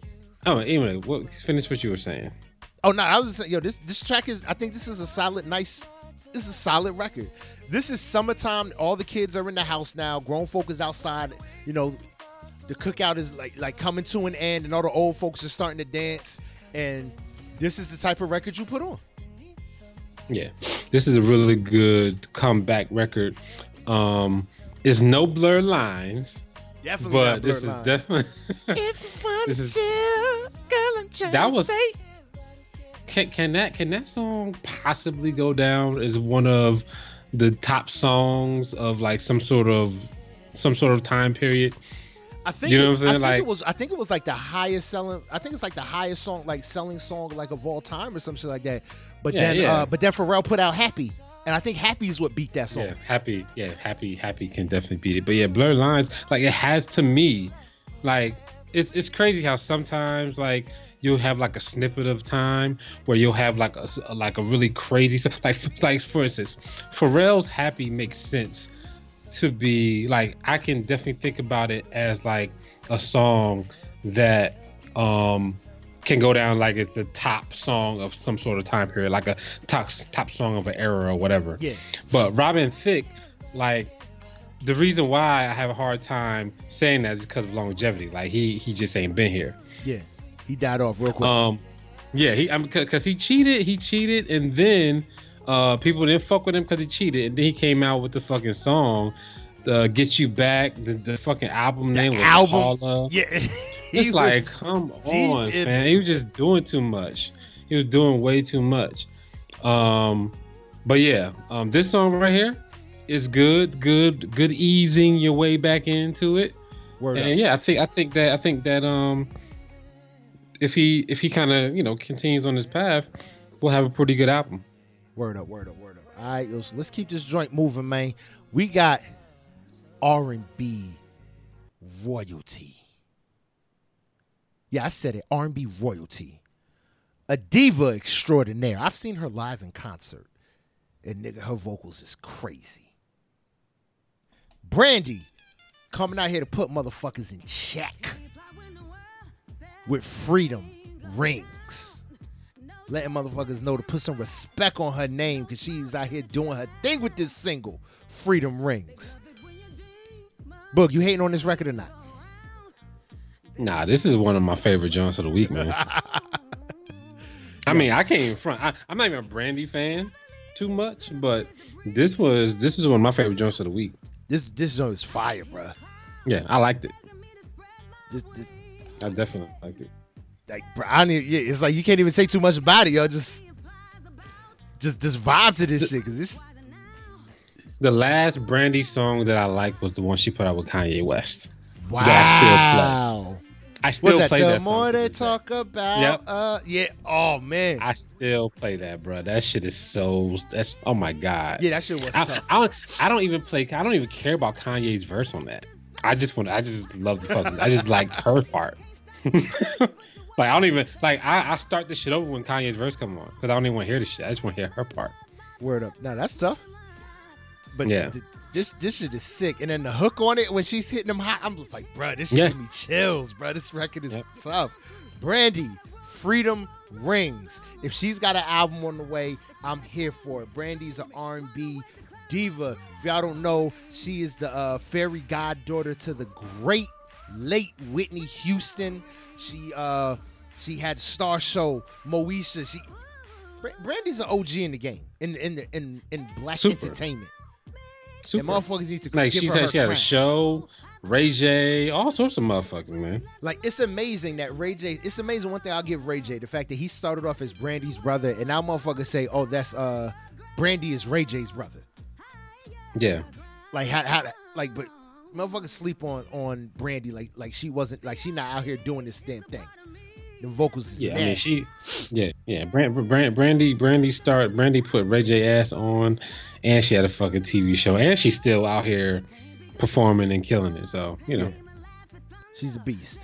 oh, anyway, what, finish what you were saying. Oh no, I was just saying, yo, this this track is I think this is a solid, nice this is a solid record. This is summertime, all the kids are in the house now, grown folk is outside, you know, the cookout is like like coming to an end and all the old folks are starting to dance and this is the type of record you put on. Yeah, this is a really good comeback record. Um, it's no blur lines, Definitely but not this is definitely. If you wanna this is- chill, girl, I'm trying That to was- say. can, can that can that song possibly go down as one of the top songs of like some sort of some sort of time period? I think You know it, what I'm saying? I think Like- it was I think it was like the highest selling I think it's like the highest song like selling song like of all time or something like that. But Yeah, then yeah. uh but then Pharrell put out Happy. And I think Happy is what beat that song. Yeah, happy. Yeah, happy. Happy can definitely beat it. But yeah, blurred lines. Like it has to me. Like it's it's crazy how sometimes like you'll have like a snippet of time where you'll have like a like a really crazy like like for instance, Pharrell's happy makes sense to be like I can definitely think about it as like a song that um can go down like it's the top song of some sort of time period, like a top top song of an era or whatever. Yeah. But Robin Thicke, like the reason why I have a hard time saying that is because of longevity. Like he he just ain't been here. Yeah. He died off real quick. Um, yeah, he I'm because he cheated, he cheated, and then uh people didn't fuck with him because he cheated, and then he came out with the fucking song, the "Get You Back." The, the fucking album The name was album? Paula. yeah. It's like, come on, in- man. He was just doing too much. He was doing way too much. Um, but yeah, um, this song right here is good, good, good easing your way back into it. Word up. And yeah, I think I think that I think that um, if he if he kind of you know continues on his path, we'll have a pretty good album. Word up, word up, word up. All right, let's keep this joint moving, man. We got R and B royalty. Yeah, I said it. R and B royalty. A diva extraordinaire. I've seen her live in concert, and nigga, her vocals is crazy. Brandy coming out here to put motherfuckers in check with freedom rings letting motherfuckers know to put some respect on her name because she's out here doing her thing with this single, Freedom Rings. Boog, you hating on this record or not? Nah, this is one of my favorite joints of the week, man. I mean, I can't even front. I, I'm not even a Brandy fan too much, but this was this is one of my favorite joints of the week. This this joint is fire, bro. Yeah, I liked it. This, this, I definitely liked it. Like, bruh, I don't even, yeah, it's like you can't even say too much about it, yo. Just, just, just vibe to this shit, cause this, The last Brandy song that I liked was the one she put out with Kanye West. I wow. I still What's that? play The that song. more they talk about, Yep. uh, yeah. Oh man, I still play that, bro. That shit is so. That's oh my god. yeah, that shit was I, tough. I don't. I don't even play. I don't even care about Kanye's verse on that. I just want. I just love the fucking. I just like her part. like I don't even like. I, I start the shit over when Kanye's verse come on because I don't even want to hear the shit. I just want to hear her part. Word up. Now that's tough. But Yeah. th- this this shit is sick. And then the hook on it when she's hitting them hot, I'm just like, bruh, this shit Yeah. give me chills, bruh. This record is Yep. tough. Brandy, Freedom Rings. If she's got an album on the way, I'm here for it. Brandy's an R&B diva. If y'all don't know, she is the uh, fairy goddaughter to the great late Whitney Houston. She uh she had Star Show, Moesha. She Bra- Brandy's an OG in the game in in the in in black Super. entertainment. Super. And motherfuckers need to like she said, she had a show. Ray J, all sorts of motherfuckers, man. Like it's amazing that Ray J. It's amazing. One thing I'll give Ray J. The fact that he started off as Brandy's brother, and now motherfuckers say, "Oh, that's uh, Brandy is Ray J's brother." Yeah, Like how how like, but motherfuckers sleep on on Brandy like like she wasn't like she not out here doing this damn thing. The vocals is yeah. I mean, she, yeah, yeah. Brand, Brand, Brandy, Brandy start. Brandy put Ray J ass on, and she had a fucking TV show, and she's still out here performing and killing it. So you know, She's a beast.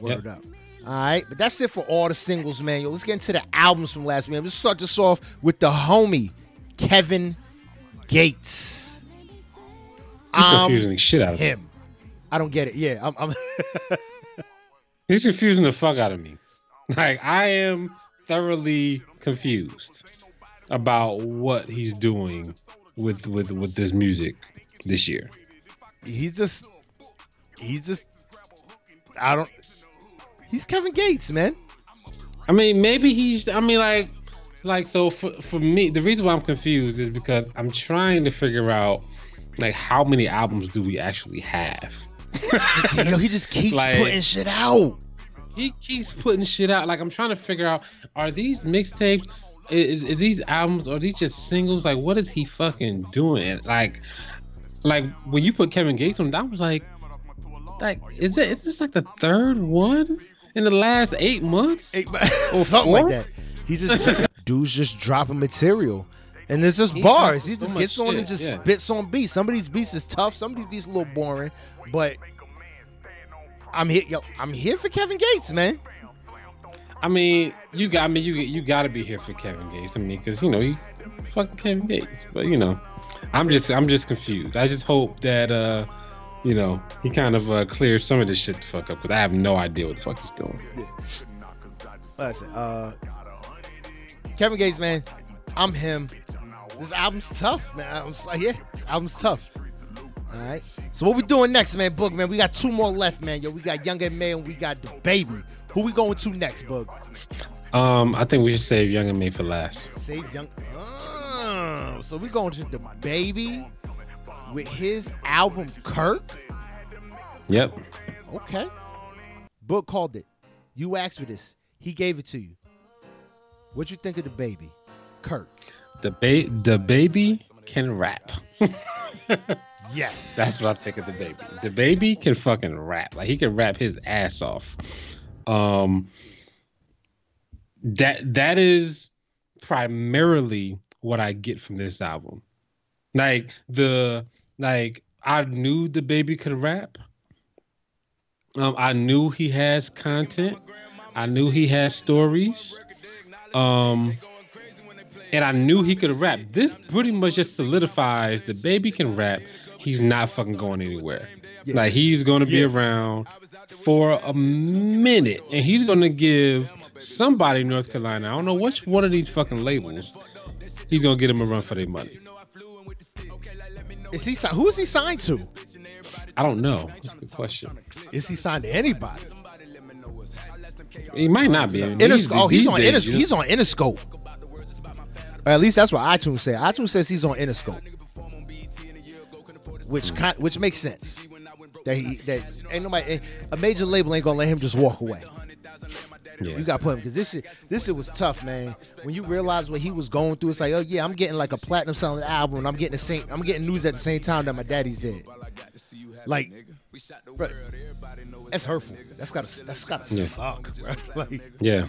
Word up. All right, but that's it for all the singles, man. Yo, let's get into the albums from last week. Let's start this off with the homie Kevin Gates. He's I'm um, confusing the shit out of me. him. I don't get it. Yeah, I'm. I'm He's confusing the fuck out of me. Like I am thoroughly confused about what he's doing with with with this music this year. he's just. He's just. I don't. He's Kevin Gates, man. I mean, maybe he's. I mean, like, like so for for me, the reason why I'm confused is because I'm trying to figure out like how many albums do we actually have. Yo, he just keeps Like- putting shit out. he keeps putting shit out. Like I'm trying to figure out: are these mixtapes? Is, is these albums? Are these just singles? Like, what is he fucking doing? Like, like when you put Kevin Gates on, I was like, like, is it? Is this like the third one in the last eight months? But- Or something like that. He's just dudes just dropping material. And there's just He bars. He just much gets on and just yeah. spits on beats. Some of these beats is tough. Some of these beats a little boring. But I'm here, yo. I'm here for Kevin Gates, man. I mean, you got I mean you you got to be here for Kevin Gates. I mean, because you know he's fucking Kevin Gates. But you know, I'm just I'm just confused. I just hope that uh, you know, he kind of uh, clears some of this shit the fuck up because I have no idea what the fuck he's doing. Listen, uh, Kevin Gates, man, I'm him. This album's tough, man. Album's, yeah, this album's tough. All right. So what we doing next, man? Boog, man. We got two more left, man. Yo, we got Young M.A and we got the baby. Who we going to next, Boog? Um, I think we should save Young M.A for last. Save Young. Oh, so we going to the baby with his album Kirk. Yep. Okay. Boog called it. You asked for this. He gave it to you. What you think of DaBaby, Kirk? The ba- DaBaby can rap. yes. That's what I think of DaBaby. The baby can fucking rap. Like he can rap his ass off. Um that that is primarily what I get from this album. Like the like I knew DaBaby could rap. Um I knew he has content. I knew he has stories. Um and I knew he could rap. This pretty much just solidifies DaBaby can rap. He's not fucking going anywhere. Yeah. Like he's going to be yeah. around for a minute, and he's going to give somebody in North Carolina. I don't know which one of these fucking labels. He's going to get him a run for their money. Is he who is he signed to? I don't know. That's a good question. Is he signed to anybody? He might not be. Interscope. Oh, he's on. Days, he's on Interscope. Or at least that's what iTunes says. iTunes says he's on Interscope, which hmm. kind, which makes sense. That he that ain't nobody eh, a major label ain't gonna let him just walk away. Yeah. You got to put him because this shit, this shit was tough, man. When you realize what he was going through, it's like, oh yeah, I'm getting like a platinum selling album, and I'm getting the same, I'm getting news at the same time that my daddy's dead. Like, bro, that's hurtful. That's gotta, that's gotta yeah. suck, bro. Like, yeah.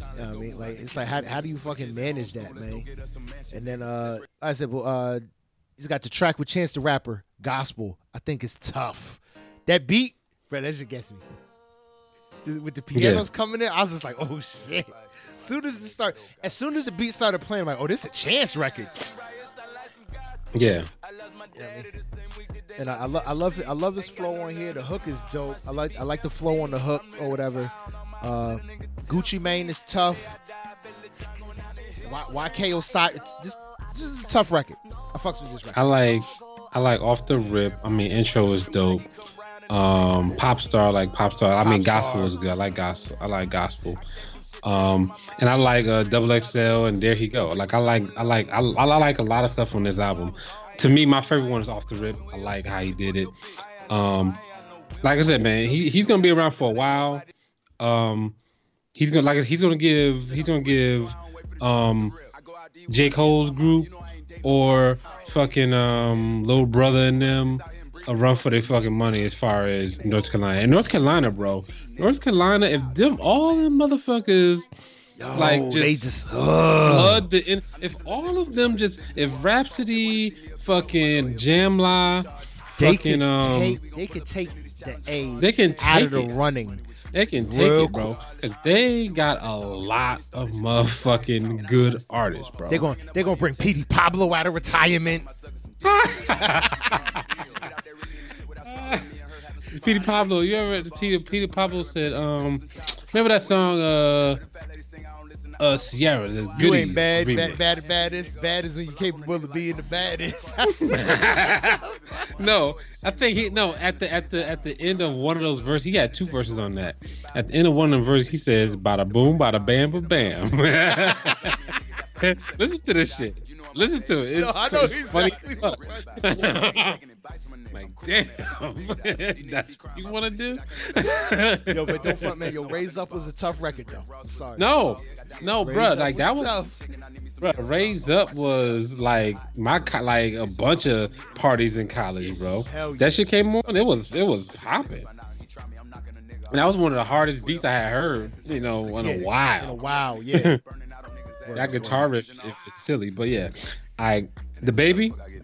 You know what I mean? Like it's like how how do you fucking manage that, man? And then uh I said, well, uh he's got the track with Chance the Rapper, Gospel. I think it's tough. That beat, bro, that just gets me. With the pianos yeah. coming in, I was just like, oh shit. As soon as it start, as soon as the beat started playing, I'm like, oh, this is a Chance record. Yeah. And I, I, lo- I love it. I love his flow on here. The hook is dope. I like I like the flow on the hook or whatever. Uh, Gucci Mane is tough. YK Osiris, this, this is a tough record. I fucks with this record. I like, I like off the rip. I mean, intro is dope. Um, pop star, like pop star. I mean, gospel is good. I like gospel. I like gospel. Um, and I like uh, Double XL and There He Go. Like I like, I like, I, I like a lot of stuff on this album. To me, my favorite one is off the rip. I like how he did it. Um, like I said, man, he, he's gonna be around for a while. Um, he's gonna like he's gonna give he's gonna give um J Cole's group or fucking um little brother and them a run for their fucking money as far as North Carolina. And North Carolina, bro, North Carolina, if them all them motherfuckers Yo, like just, they just flood the in, if all of them just if Rapsody, fucking Jamla, they fucking could um, take, they could take the A they can take out of the it. running they can take Real it, bro. Cause they got a lot of motherfucking good artists, bro. They're going they're gonna bring Petey Pablo out of retirement. Petey Pablo, you ever Peter Petey Pablo said, um remember that song uh uh Ciara. You ain't bad, bad, bad, baddest. Bad is when you're capable of being the baddest. no, I think he no at the at the at the end of one of those verses, he had two verses on that. At the end of one of the verses, he says, "Bada boom, bada bam, ba bam." Listen to this shit. Listen to it. It's, no, I know he's funny. Like, damn, that's what you want to do? yo, but don't front, man. Yo, Raise Up was a tough record, though. I'm sorry. No, no, Raise bro. Like that was, tough. bro. Raised Up was like my like a bunch of parties in college, bro. Yeah. That shit came on. It was it was popping. And that was one of the hardest beats I had heard, you know, in yeah, a while. In a while, yeah. that guitar riff if it's silly, but yeah, I DaBaby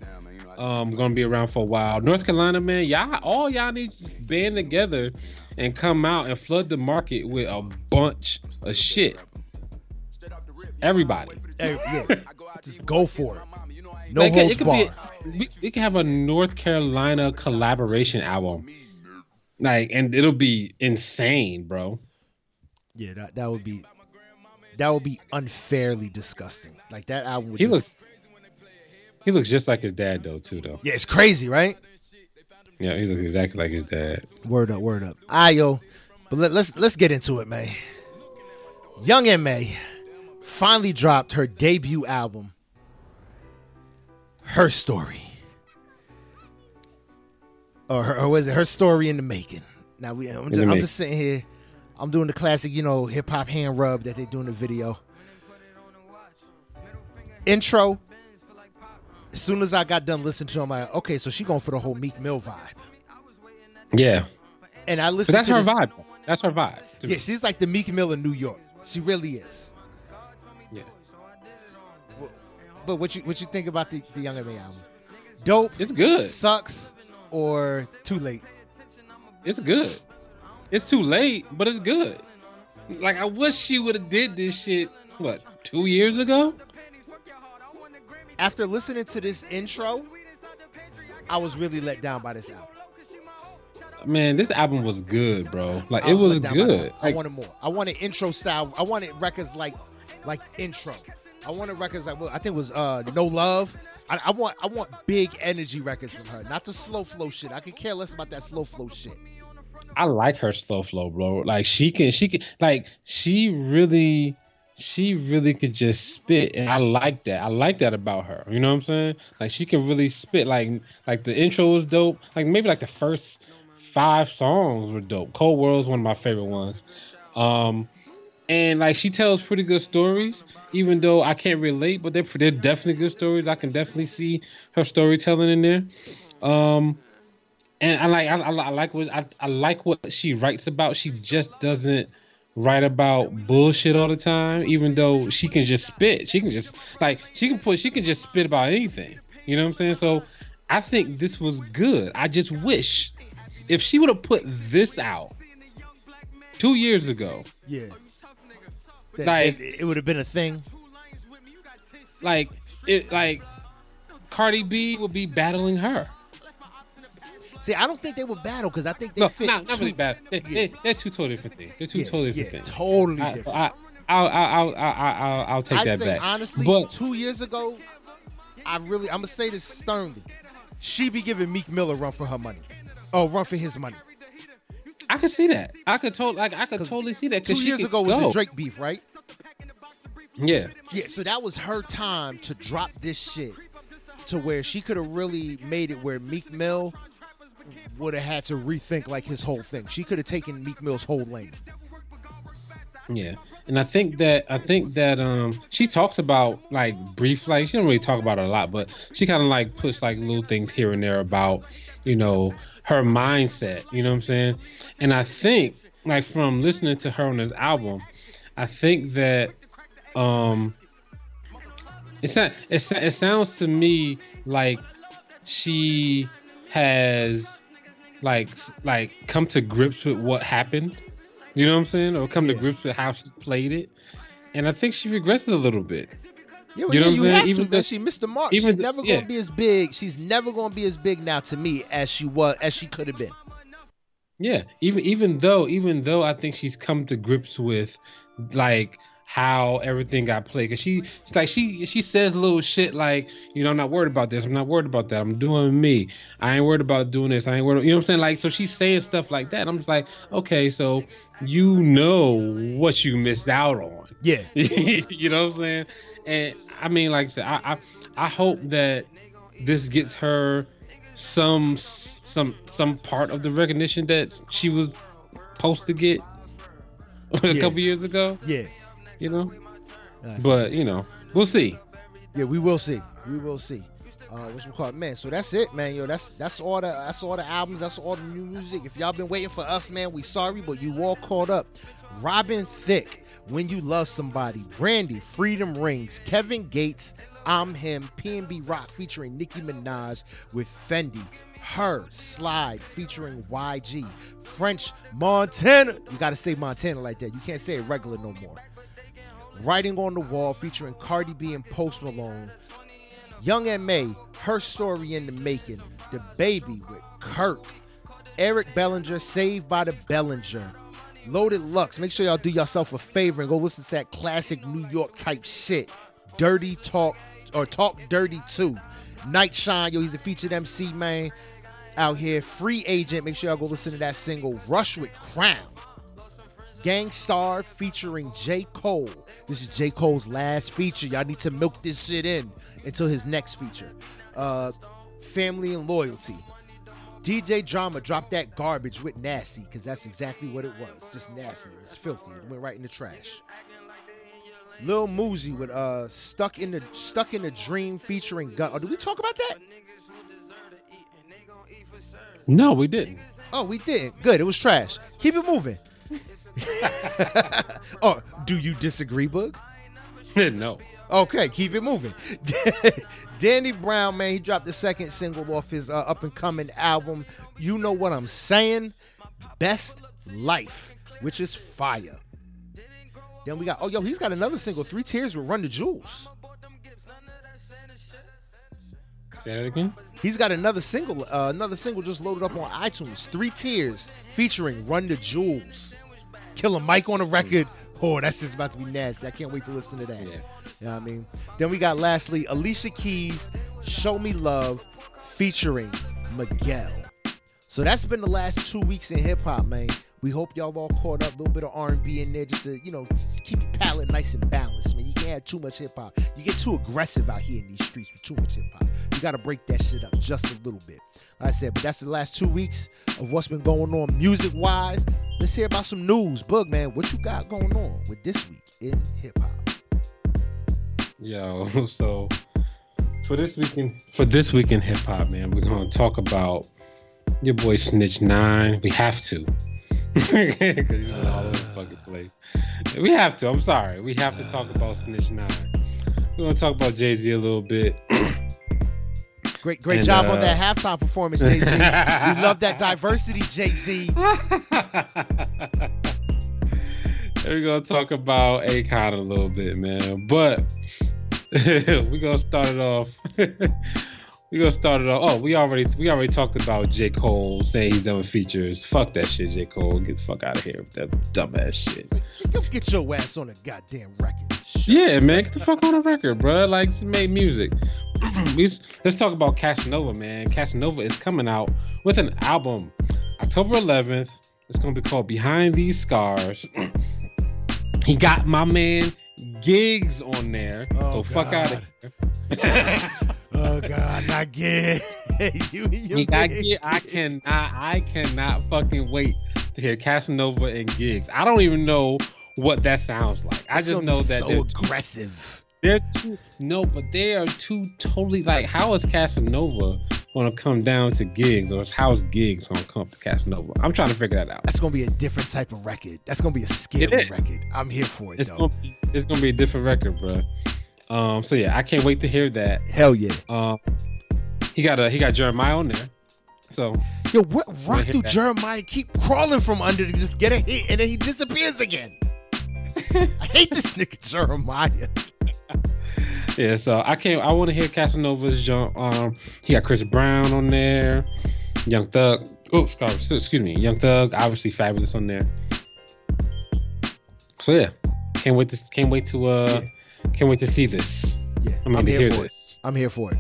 um gonna be around for a while. North Carolina, man, y'all all y'all need to band together and come out and flood the market with a bunch of shit. Everybody. Hey, yeah, just go for it. No Like, holds it could barred. be. We, can have a North Carolina collaboration album, like, and it'll be insane, bro. Yeah, that, that would be that would be unfairly disgusting. Like that album. Would He just- looks- He looks just like his dad, though, too, though. Yeah, it's crazy, right? Yeah, he looks exactly like his dad. Word up, word up. Ayo, but let, let's let's get into it, man. Young M.A finally dropped her debut album, Herstory, or, her, or was it Herstory in the Making? Now we, I'm, just, I'm just sitting here, I'm doing the classic, you know, hip hop hand rub that they do in the video. Intro. As soon as I got done listening to, him, I'm like, okay, so she going for the whole Meek Mill vibe. Yeah, And I but listened that's to her this- vibe. That's her vibe. to me. Yeah, she's like the Meek Mill in New York. She really is. Yeah. But what you what you think about the, the Young M.A. album? Dope, It's good. sucks, or too late? It's good. It's too late, but it's good. Like I wish she would have did this shit. What two years ago? After listening to this intro, I was really let down by this album. Man, this album was good, bro. Like it was let down by that good. I Like, wanted more. I wanted intro style. I wanted records like like intro. I wanted records like well, I think it was uh No Love. I, I want I want big energy records from her, not the slow flow shit. I could care less about that slow flow shit. I like her slow flow, bro. Like she can, she can, like she really, she really could just spit, and I like that. I like that about her. You know what I'm saying? Like she can really spit. Like, like the intro was dope. Like maybe like the first five songs were dope. Cold World is one of my favorite ones. Um, and like she tells pretty good stories, even though I can't relate, but they're they're definitely good stories. I can definitely see her storytelling in there. Um, and I like I, I like what I, I like what she writes about. She just doesn't write about bullshit all the time, even though she can just spit. She can just like she can put she can just spit about anything. You know what I'm saying? So I think this was good. I just wish if she would have put this out two years ago, Yeah. That- Like- it, it would have been a thing. like it like Cardi B would be battling her. See, I don't think they would battle because I think they No, fit. not, not really bad. They, Yeah. they, they're two totally different things. They're two yeah, totally yeah, different things. Totally I, different. I, I'll, I'll, I'll, I'll, I'll, take I'd that say back. honestly, but two years ago, I really, I'm gonna say this sternly. She be giving Meek Mill a run for her money. Oh, run for his money. I could see that. I could totally, like, I could totally see that. Two years ago was go. the Drake beef, right? Yeah, Yeah, so that was her time to drop this shit to where she could have really made it where Meek Mill would have had to rethink like his whole thing. She could have taken Meek Mill's whole lane. yeah. And I think that I think that um she talks about like brief like she don't really talk about it a lot, but she kind of like puts like little things here and there about you know her mindset. You know what I'm saying? And I think like from listening to her on this album, I think that um it's not it's, it sounds to me like she has like like come to grips with what happened you know what i'm saying or come to grips with how she played it and i think she regrets it a little bit Yeah, well, You know yeah, you have Even to. man. she missed the mark. even She's the- never yeah. gonna be as big. She's never gonna be as big now to me as she was as she could have been. yeah even even though even though i think she's come to grips with like how everything got played. Because she it's like she she says little shit like you know i'm not worried about this. I'm not worried about that. I'm doing me. I ain't worried about doing this. I ain't worried you know what i'm saying? Like so she's saying stuff like that. I'm just like okay so you know what you missed out on. Yeah, you know what I'm saying? And I mean, like I said, I, I I hope that this gets her some some some part of the recognition that she was supposed to get a Yeah. couple years ago. yeah, You know, but you know, we'll see. yeah. We will see. We will see. Uh, what's we call it, man? So that's it, man. Yo, that's that's all the that's all the albums. That's all the new music. If y'all been waiting for us, man, we sorry, but you all caught up. Robin Thicke, When You Love Somebody, Brandy, Freedom Rings, Kevin Gates, I'm Him, PnB Rock featuring Nicki Minaj with Fendi, H.E.R. Slide featuring YG. French Montana. You gotta say Montana like that. You can't say it regular no more. Writing on the Wall featuring Cardi B and Post Malone. Young M.A. Herstory in the Making. The Baby with Kirk. Eric Bellinger, Saved by the Bellinger. Loaded Lux. Make sure y'all do yourself a favor and go listen to that classic New York type shit. Dirty Talk or Talk Dirty 2. Night Shine, yo, he's a featured MC, man. Out here. Free Agent. Make sure y'all go listen to that single. Russ with Crown. Gang Starr featuring J. Cole. This is J. Cole's last feature. Y'all need to milk this shit in until his next feature. Uh, Family and Loyalty. DJ Drama dropped that garbage with Nasty because that's exactly what it was. Just nasty. It was filthy. It went right in the trash. Lil Mosey with uh stuck in the stuck in the dream featuring Gun. Oh, did we talk about that? No, we didn't. Oh, we did. Good. It was trash. Keep it moving. oh, do you disagree, Boog? no. Okay, keep it moving. Danny Brown, man, he dropped the second single off his uh, up and coming album. You know what I'm saying? Best Life, which is fire. Then we got oh yo, he's got another single, Three Tears with Run the Jewels. Say that again. He's got another single, uh, another single just loaded up on iTunes. Three Tears featuring Run the Jewels. Killer Mike on the record. Oh, that's just about to be nasty. I can't wait to listen to that. Yeah. You know what I mean? Then we got lastly Alicia Keys, Show Me Love, featuring Miguel. So that's been the last two weeks in hip hop, man. We hope y'all all caught up. A little bit of R&B in there, just to you know keep your palate nice and balanced, man. Can't have too much hip hop. You get too aggressive out here in these streets with too much hip hop. You got to break that shit up just a little bit. Like I said, but that's the last two weeks of what's been going on music wise. Let's hear about some news, Boog man. What you got going on with this week in hip hop? Yo, so for this weekend for this week in hip hop, man, we're gonna talk about your boy Snitch Nine. We have to. Because he's been all over the fucking place. We have to. I'm sorry. We have to talk about Snitch Nine. We're gonna talk about Jay Z a little bit. Great, great And, job uh, on that halftime performance, Jay Z. we love that diversity, Jay Z. We're gonna talk about Akon a little bit, man. But we're gonna start it off. We're gonna start it off. Oh, we already we already talked about J. Cole saying he's done with features. Fuck that shit, J. Cole. Get the fuck out of here with that dumbass shit. Yo, Get your ass on a goddamn record. Shut Yeah, man, get the fuck on a record, bro. Like, make music. Let's talk about Casanova, man. Casanova is coming out with an album October 11th. It's gonna be called Behind These Scars. he got my man Giggs on there, Oh, so fuck out of here. Oh God, not again. you, you, got Gig- I cannot, I cannot fucking wait to hear Casanova and Giggs. I don't even know what that sounds like. I just know that so they're two aggressive. They're two no, but they are two totally like how is Casanova gonna come down to Giggs or how is Giggs gonna come to Casanova? I'm trying to figure that out. That's gonna be a different type of record. That's gonna be a scary record. I'm here for it It's though. gonna be it's gonna be a different record, bro. Um so yeah, I can't wait to hear that. Hell yeah. Um he got a he got Jeremih on there. So Yo, what rock do that. Jeremih keep crawling from under to just get a hit and then he disappears again? I hate this nigga Jeremih. yeah, so I can't I wanna hear Casanova's jump. Um he got Chris Brown on there, Young Thug. Oh, excuse me, Young Thug, obviously Fabolous on there. So yeah, can't wait to can't wait to uh can't wait to see this. Yeah, I'm to here hear for it. this. I'm here for it.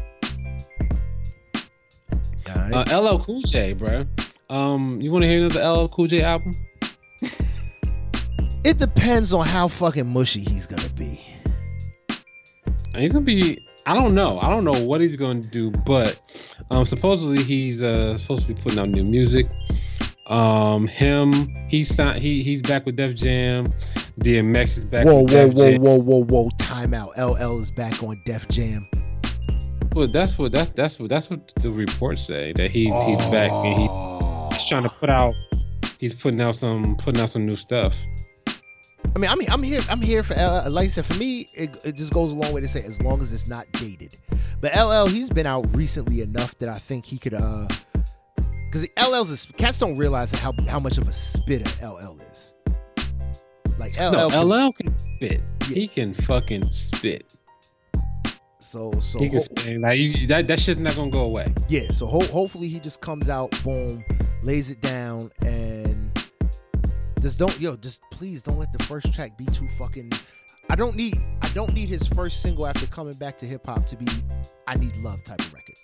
Right. Uh, LL Cool J, bro. Um, you want to hear another LL Cool J album? it depends on how fucking mushy he's gonna be. And He's gonna be. I don't know. I don't know what he's gonna do, but um, supposedly he's uh supposed to be putting out new music. Um, him, he's not. He he's back with Def Jam. DMX is back. Whoa, whoa, whoa, whoa, whoa, whoa! Time out. LL is back on Def Jam. Well, that's what that's that's what that's what the reports say that he's he's back and he, Oh. he's trying to put out. He's putting out some putting out some new stuff. I mean, I mean, I'm here. I'm here for LL. Like I said, for me, it, it just goes a long way to say as long as it's not dated. But LL, he's been out recently enough that I think he could, uh, because LL's a, cats don't realize how how much of a spitter LL is. Like LL, No, can- LL can spit. Yeah. He can fucking spit. so so He can ho- spit. Like you, that that shit's not gonna go away. yeah, so ho- hopefully he just comes out, boom, lays it down, and just don't yo, just please don't let the first track be too fucking. I don't need I don't need his first single after coming back to hip hop to be I need love type of record.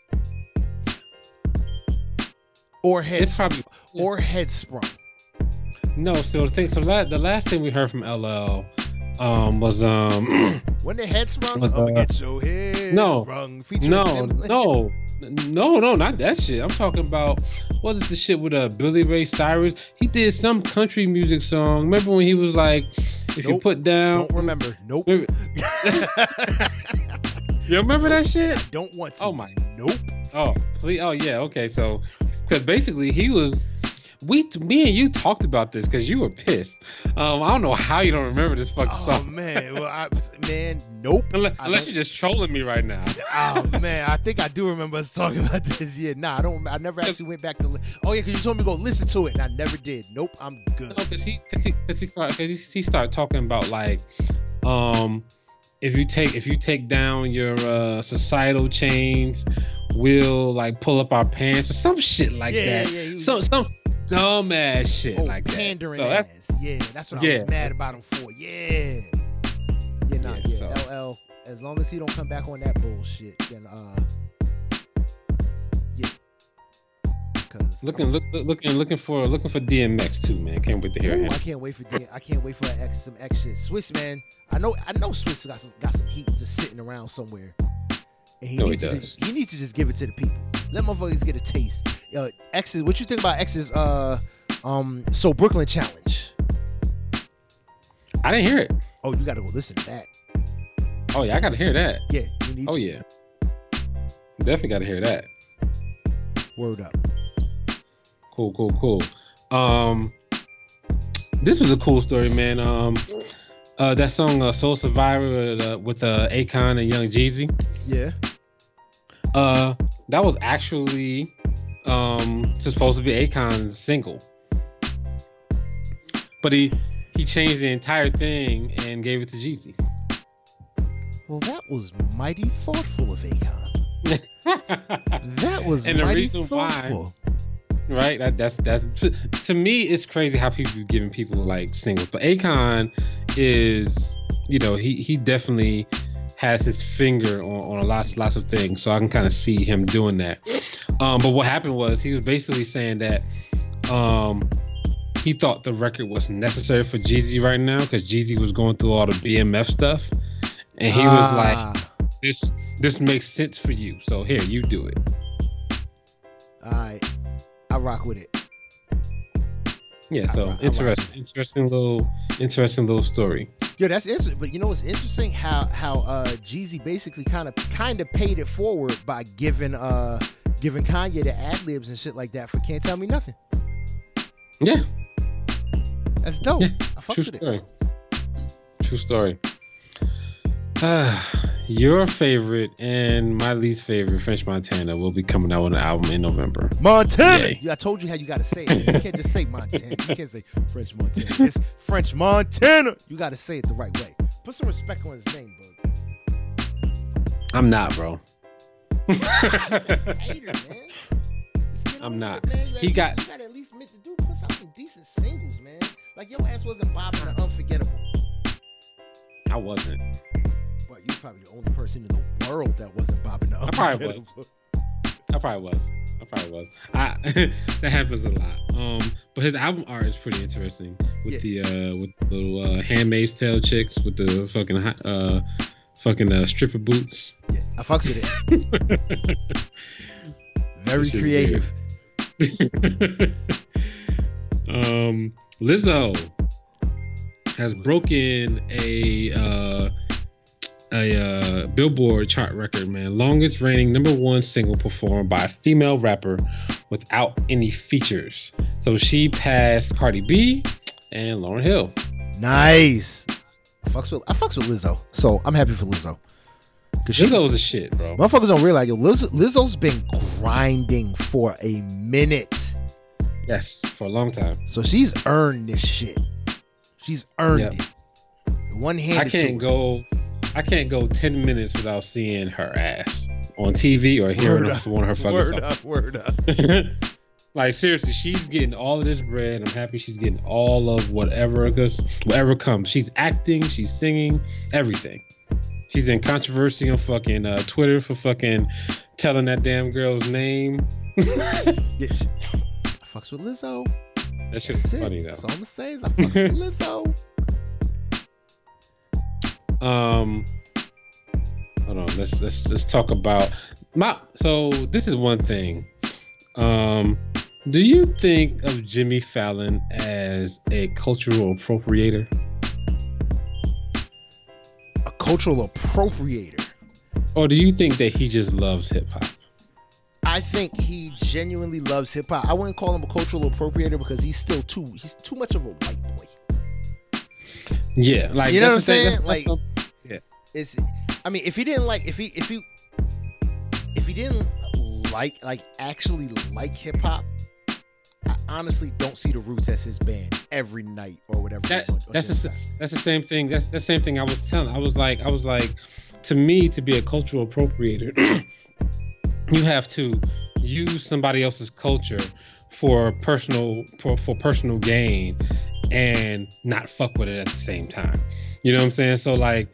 Or head It's probably or head sprung. No. So the thing. So the last thing we heard from LL um was um When the head sprung, Was, uh, get your head no, sprung. No no no no not that shit. I'm talking about what is the shit with uh Billy Ray Cyrus? He did some country music song. Remember when he was like, if you put down. Don't remember. Nope. Remember- you remember that shit? don't want to. Oh my- Nope. Oh, please. Oh, yeah. Okay. So, because basically he was, we, me and you talked about this because you were pissed. Um, I don't know how you don't remember this fucking Oh song. man. Well, I, man, nope. Unless, unless you're just trolling me right now. Oh man, I think I do remember us talking about this. Yeah, nah, I don't. I never actually went back to. Li- oh yeah, because you told me to go listen to it, and I never did. Nope, I'm good. No, because he, cause he, cause he, cause he, he started talking about like, um, if you take if you take down your uh, societal chains, we'll like pull up our pants or some shit like yeah, that. yeah, yeah. Some some dumb ass shit oh, like that. pandering So ass. Yeah, that's what I was mad about him for. Yeah. Yeah, nah, Yeah, yeah. so- LL. As long as he don't come back on that bullshit, then uh, Cause Looking, look, look- looking, looking for, looking for DMX too, man. Can't wait to hear Ooh, him. I can't wait for I can't wait for that X, some X shit. Swizz man, I know I know Swizz got some got some heat just sitting around somewhere, and he No, he needs to does. just, he needs to just give it to the people. Let motherfuckers get a taste. Uh, X's, what you think about X's? Uh, um, so Brooklyn challenge. I didn't hear it. Oh, you got to go listen to that. Oh yeah, I gotta hear that. Yeah, you need Oh to. yeah, definitely gotta hear that. Word up. Cool, cool, cool. Um, this was a cool story, man. Um, uh, that song uh, "Soul Survivor" with, uh, with uh, Akon and Young Jeezy. Yeah. Uh, that was actually um supposed to be Akon's single, but he he changed the entire thing and gave it to Jeezy. Well, that was mighty thoughtful of Akon. That was And mighty reason why- thoughtful. Right? That that's that's to, to me it's crazy how people be giving people like singles. But Akon is, you know, he he definitely has his finger on, on lots lots of things. So I can kind of see him doing that. Um, but what happened was he was basically saying that um he thought the record was necessary for Jeezy right now because Jeezy was going through all the BMF stuff. And he was like, Ah, This this makes sense for you. So here, you do it. all right, I rock with it. Yeah, so rock- I rock interesting, interesting little, interesting little story. Yeah, that's interesting. But you know what's interesting? How how uh Jeezy basically kind of kind of paid it forward by giving uh giving Kanye the ad libs and shit like that for "Can't Tell Me Nothing." Yeah, That's dope. Yeah, I fucks true with it. story. True story. Ah, your favorite and my least favorite, French Montana, will be coming out with an album in November. Montana. Yay. I told you how you got to say it. You can't just say Montana. You can't say French Montana. It's French Montana. You got to say it the right way. Put some respect on his name, bro. I'm not, bro. Hater. I'm not. it, man. He got- You got at least admit to do put out some decent singles, man. Like your ass wasn't bobbing the unforgettable. I wasn't. Probably the only person in the world that wasn't bobbing up. I probably was. I probably was. I probably was. I that happens a lot. Um, but his album art is pretty interesting with the uh with the little uh handmaid's tale chicks with the fucking uh fucking uh stripper boots. Yeah, I fucks with it. Very creative. um, Lizzo has broken a uh, a uh, Billboard chart record, man. Longest reigning number one single performed by a female rapper without any features. So she passed Cardi B and Lauryn Hill. Nice. I fucks with I fucks with Lizzo. So I'm happy for Lizzo. Cause she, a shit, bro. motherfuckers don't realize yo, Liz, Lizzo's been grinding for a minute. Yes, for a long time. So she's earned this shit. She's earned Yep. it. One hand. I can't go. I can't go ten minutes without seeing her ass on TV or hearing Word her one of her fucking Word songs. up, word up. like seriously, she's getting all of this bread. I'm happy she's getting all of whatever whatever comes. She's acting, she's singing, everything. She's in controversy on fucking uh, Twitter for fucking telling that damn girl's name. Yeah, she- I fucks with Lizzo. That shit's That's it. funny though. That's all I'm gonna say is I fucks with Lizzo. Um, hold on. Let's let's let's talk about my. So this is one thing. Um, do you think of Jimmy Fallon as a cultural appropriator? A cultural appropriator. Or do you think that he just loves hip hop? I think he genuinely loves hip hop. I wouldn't call him a cultural appropriator because he's still too he's too much of a white. Yeah, like You know what I'm that's the thing, saying? that's- Like- that's It's I mean, if he didn't like if he if he if he didn't like like actually like hip hop, I honestly don't see the Roots as his band every night or whatever. That- on- that's the, that's the same thing. That's the same thing I was telling. I was like, I was like, to me, to be a cultural appropriator, you have to use somebody else's culture for personal for, for personal gain and not fuck with it at the same time. You know what I'm saying? So like,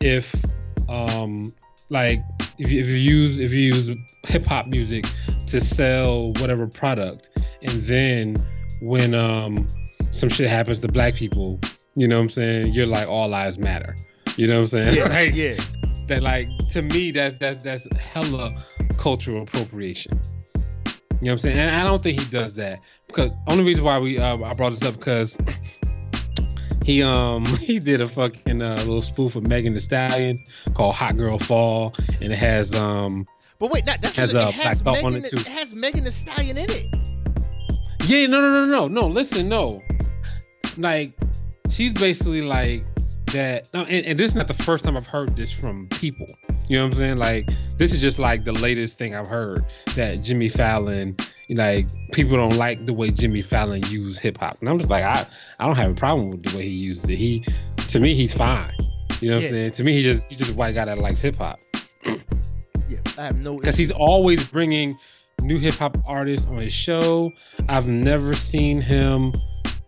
if um like if you, if you use if you use hip hop music to sell whatever product, and then when um some shit happens to black people, you know what I'm saying? You're like all lives matter. You know what I'm saying? yeah, Like, yeah. that like to me that's that's that's hella cultural appropriation. You know what I'm saying? And I don't think he does that because only reason why we uh, I brought this up because he um he did a fucking uh, little spoof of Megan Thee Stallion called Hot Girl Fall and it has um But wait, that's Has just, a it has black thought on Megan, it, it has Megan Thee Stallion in it. yeah no no no no no listen no like she's basically like that no, and, and this is not the first time I've heard this from people. You know what I'm saying? Like this is just like the latest thing I've heard that Jimmy Fallon, like people don't like the way Jimmy Fallon used hip hop, and I'm just like I I don't have a problem with the way he uses it. He to me he's fine. You know what Yeah. I'm saying? To me he's just he's just a white guy that likes hip hop Yeah, I have no. because he's always bringing new hip hop artists on his show. I've never seen him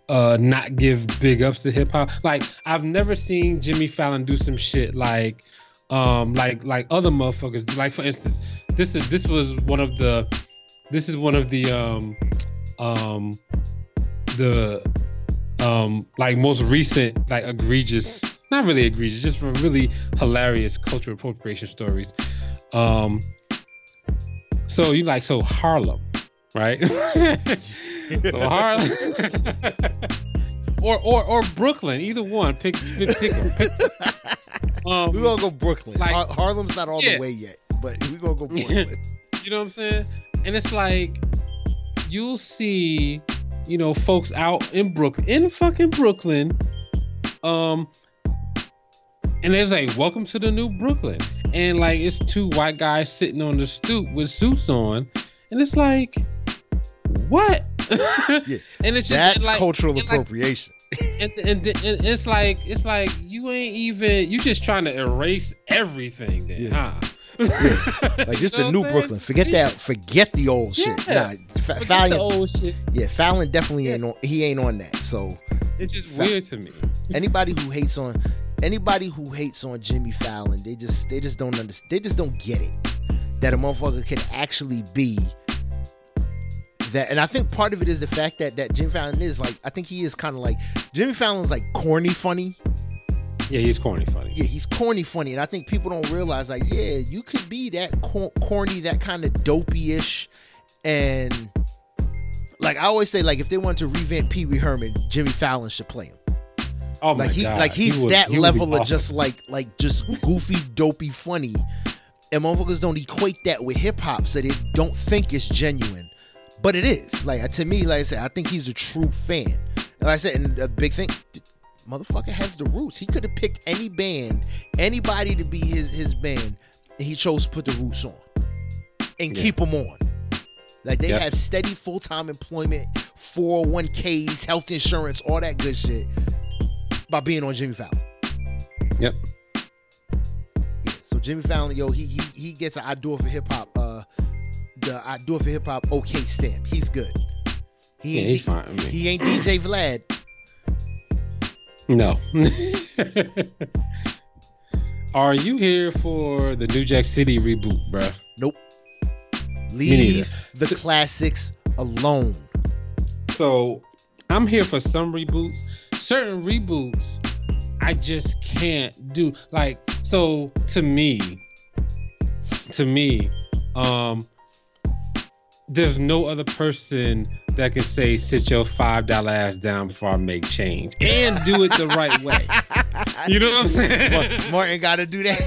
uh not give big ups to hip hop. Like I've never seen Jimmy Fallon do some shit like um like like other motherfuckers. Like for instance, this is this was one of the this is one of the um um the um like most recent like egregious not really egregious just really hilarious cultural appropriation stories um so you like so Harlem, right? so Harlem, or or or Brooklyn, either one. Pick pick pick. pick um, we gonna go Brooklyn. like- Har- Harlem's not all Yeah. the way yet, but we're gonna go Brooklyn. you know what I'm saying? And it's like you'll see, you know, folks out in Brooklyn, in fucking Brooklyn, um, and it's like, "Welcome to the new Brooklyn," and like it's two white guys sitting on the stoop with suits on, and it's like, what? Yeah. And it's just That's and like, cultural appropriation. And, and, and it's like it's like you ain't even you just trying to erase everything then, Yeah. huh? Like this You know the new? Brooklyn. Forget Yeah. that. Forget the old shit. Yeah. Nah, Fa- Forget the Fallon. old shit. Yeah, Fallon definitely Yeah. ain't on. He ain't on that. So It's just Fa- weird to me. anybody who hates on anybody who hates on Jimmy Fallon, they just they just don't understand. They just don't get it that a motherfucker can actually be that. And I think part of it is the fact that that Jimmy Fallon is like I think he is kind of like Jimmy Fallon's like corny funny. Yeah, he's corny funny. Yeah, he's corny funny, and I think people don't realize like yeah, you could be that cor- corny, that kind of dopey-ish, and like I always say, like if they want to revamp Pee Wee Herman, Jimmy Fallon should play him. Oh my like he god. like He he's that he level of just like like just goofy dopey funny and motherfuckers don't equate that with hip-hop so they don't think it's genuine but it is like to me like i said i think he's a true fan like i said and a big thing motherfucker has the roots he could have picked any band anybody to be his his band and he chose to put the roots on and Yeah. keep them on like they Yep. have steady full-time employment 401ks, health insurance, all that good shit by being on Jimmy Fallon. Yep. Yeah, so Jimmy Fallon, yo, he he he gets an I do it for hip hop, uh, the I do it for hip hop okay stamp. He's good. He Yeah, ain't he's fine. I mean, he ain't DJ Vlad. no. Are you here for the New Jack City reboot, bruh? Nope. Leave neither. the classics alone. So I'm here for some reboots. Certain reboots, I just can't do. Like, so to me, to me, um, there's no other person that can say sit your five dollar ass down before I make change and do it the right way. You know what I'm saying? Martin got to do that.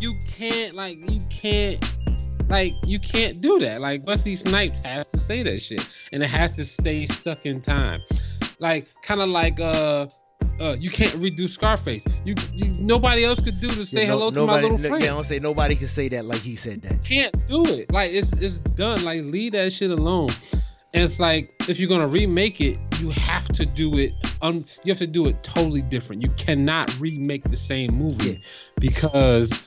you can't like you can't like you can't do that. Like Wesley Snipes has to say that shit, and it has to stay stuck in time. Like kind of like uh. Uh, you can't redo Scarface. You, you nobody else could do to say Yeah, no- hello to nobody, my little friend. I don't say nobody can say that like he said that. Can't do it. Like it's it's done. Like leave that shit alone. And it's like if you're gonna remake it, you have to do it. Um, you have to do it totally different. You cannot remake the same movie Yeah. because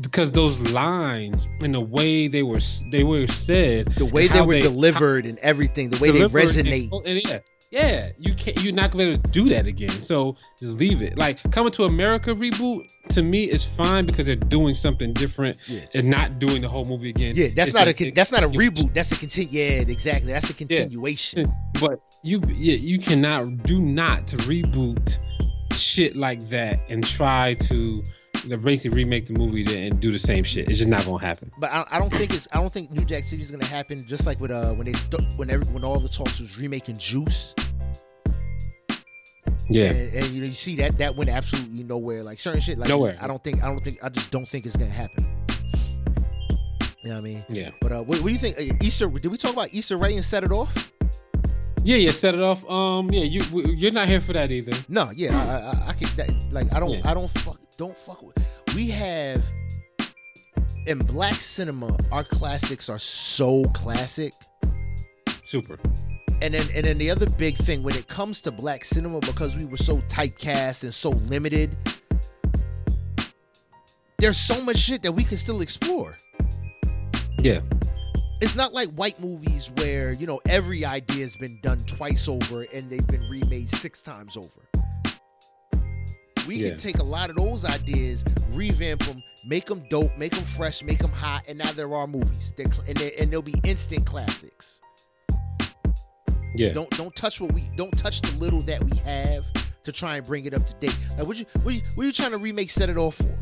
because those lines and the way they were they were said, The way they how were delivered and everything, the way they resonate. And, and yeah, yeah, you can't. You're not gonna do that again. So just leave it. Like coming to America reboot to me is fine because they're doing something different Yeah. and not doing the whole movie again. Yeah, that's It's not a a- that's not a reboot. That's a continue. Yeah, exactly. That's a continuation. But you, yeah, you cannot do not to reboot shit like that and try to basically remake the movie and do the same shit. It's just not gonna happen. But I, I don't think it's I don't think New Jack City is gonna happen. Just like with uh when they st- when every, when all the talks was remaking Juice. Yeah, And, and you know you see that that went absolutely nowhere. Like certain shit like Nowhere. I don't think I don't think I just don't think it's gonna happen. You know what I mean? yeah, But uh, what, what do you think? Uh, Easter? Did we talk about Easter Ray and set it off? yeah, yeah. Set it off. Um, yeah, you you're not here for that either. No, yeah, I, I, I can that, like I don't Yeah. I don't fuck don't fuck with. We have in black cinema, our classics are so classic. Super. And then and then the other big thing when it comes to black cinema, because we were so typecast and so limited, there's so much shit that we can still explore. Yeah, It's not like white movies where, you know, every idea has been done twice over and they've been remade six times over. We Yeah. can take a lot of those ideas, revamp them, make them dope, make them fresh, make them hot, and now there are movies. They're, and, they and they'll be instant classics. yeah. Don't don't touch what we don't touch the little that we have to try and bring it up to date. Like what you what you, what you trying to remake Set It Off for?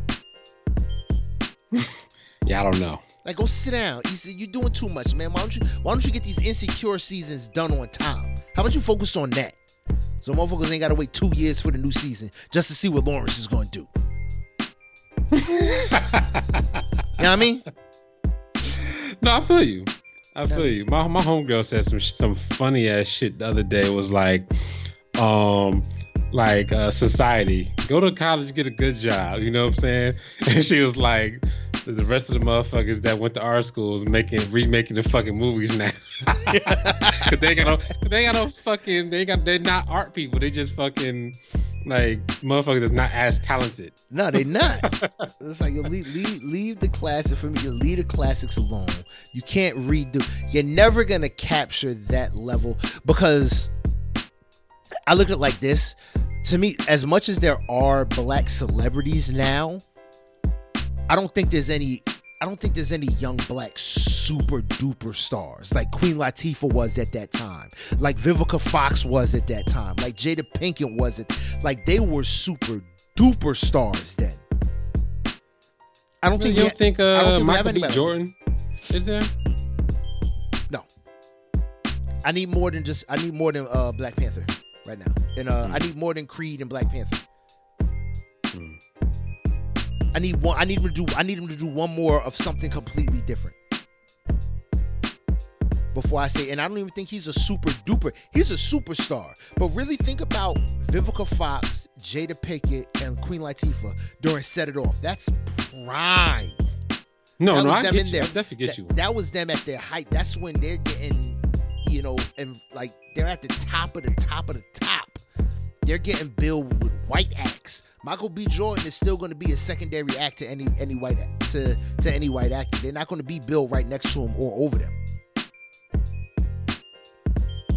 Yeah, I don't know. Like go sit down. You're doing too much, man. Why don't you why don't you get these insecure seasons done on time? How about you focus on that? So motherfuckers ain't gotta wait two years for the new season just to see what Lawrence is gonna do. You know what I mean? No, I feel you. I feel you. My my homegirl said some some funny ass shit the other day. It was like, um, like uh, society. Go to college, get a good job. You know what I'm saying? And she was like, the rest of the motherfuckers that went to art schools making remaking the fucking movies now. Cause they got no, they got no fucking. They got they're not art people. They just fucking like motherfuckers that's not as talented. No, they not. it's like you leave, leave leave the classic for me. You leave the classics alone. You can't redo. You're never gonna capture that level because I look at it like this. To me, as much as there are black celebrities now, I don't think there's any. I don't think there's any young black super duper stars like Queen Latifah was at that time, like Vivica Fox was at that time, like Jada Pinkett was it. Like they were super duper stars then. I don't You think. don't we ha- think I don't uh, think Michael B. Jordan is there? No, I need more than just. I need more than uh, Black Panther right now, and uh, I Hmm. need more than Creed and Black Panther. Hmm. I need one. I need him to do. I need him to do one more of something completely different. Before I say, and I don't even think he's a super duper. He's a superstar. But really think about Vivica Fox, Jada Pinkett, and Queen Latifah during Set It Off. That's prime. No, That no, I them get you. there. I definitely get That, you. that was them at their height. That's when they're getting you know, and like they're at the top of the top of the top. They're getting billed with white acts. Michael B. Jordan is still going to be a secondary act to any any white to to any white actor. They're not going to be Bill right next to him or over them.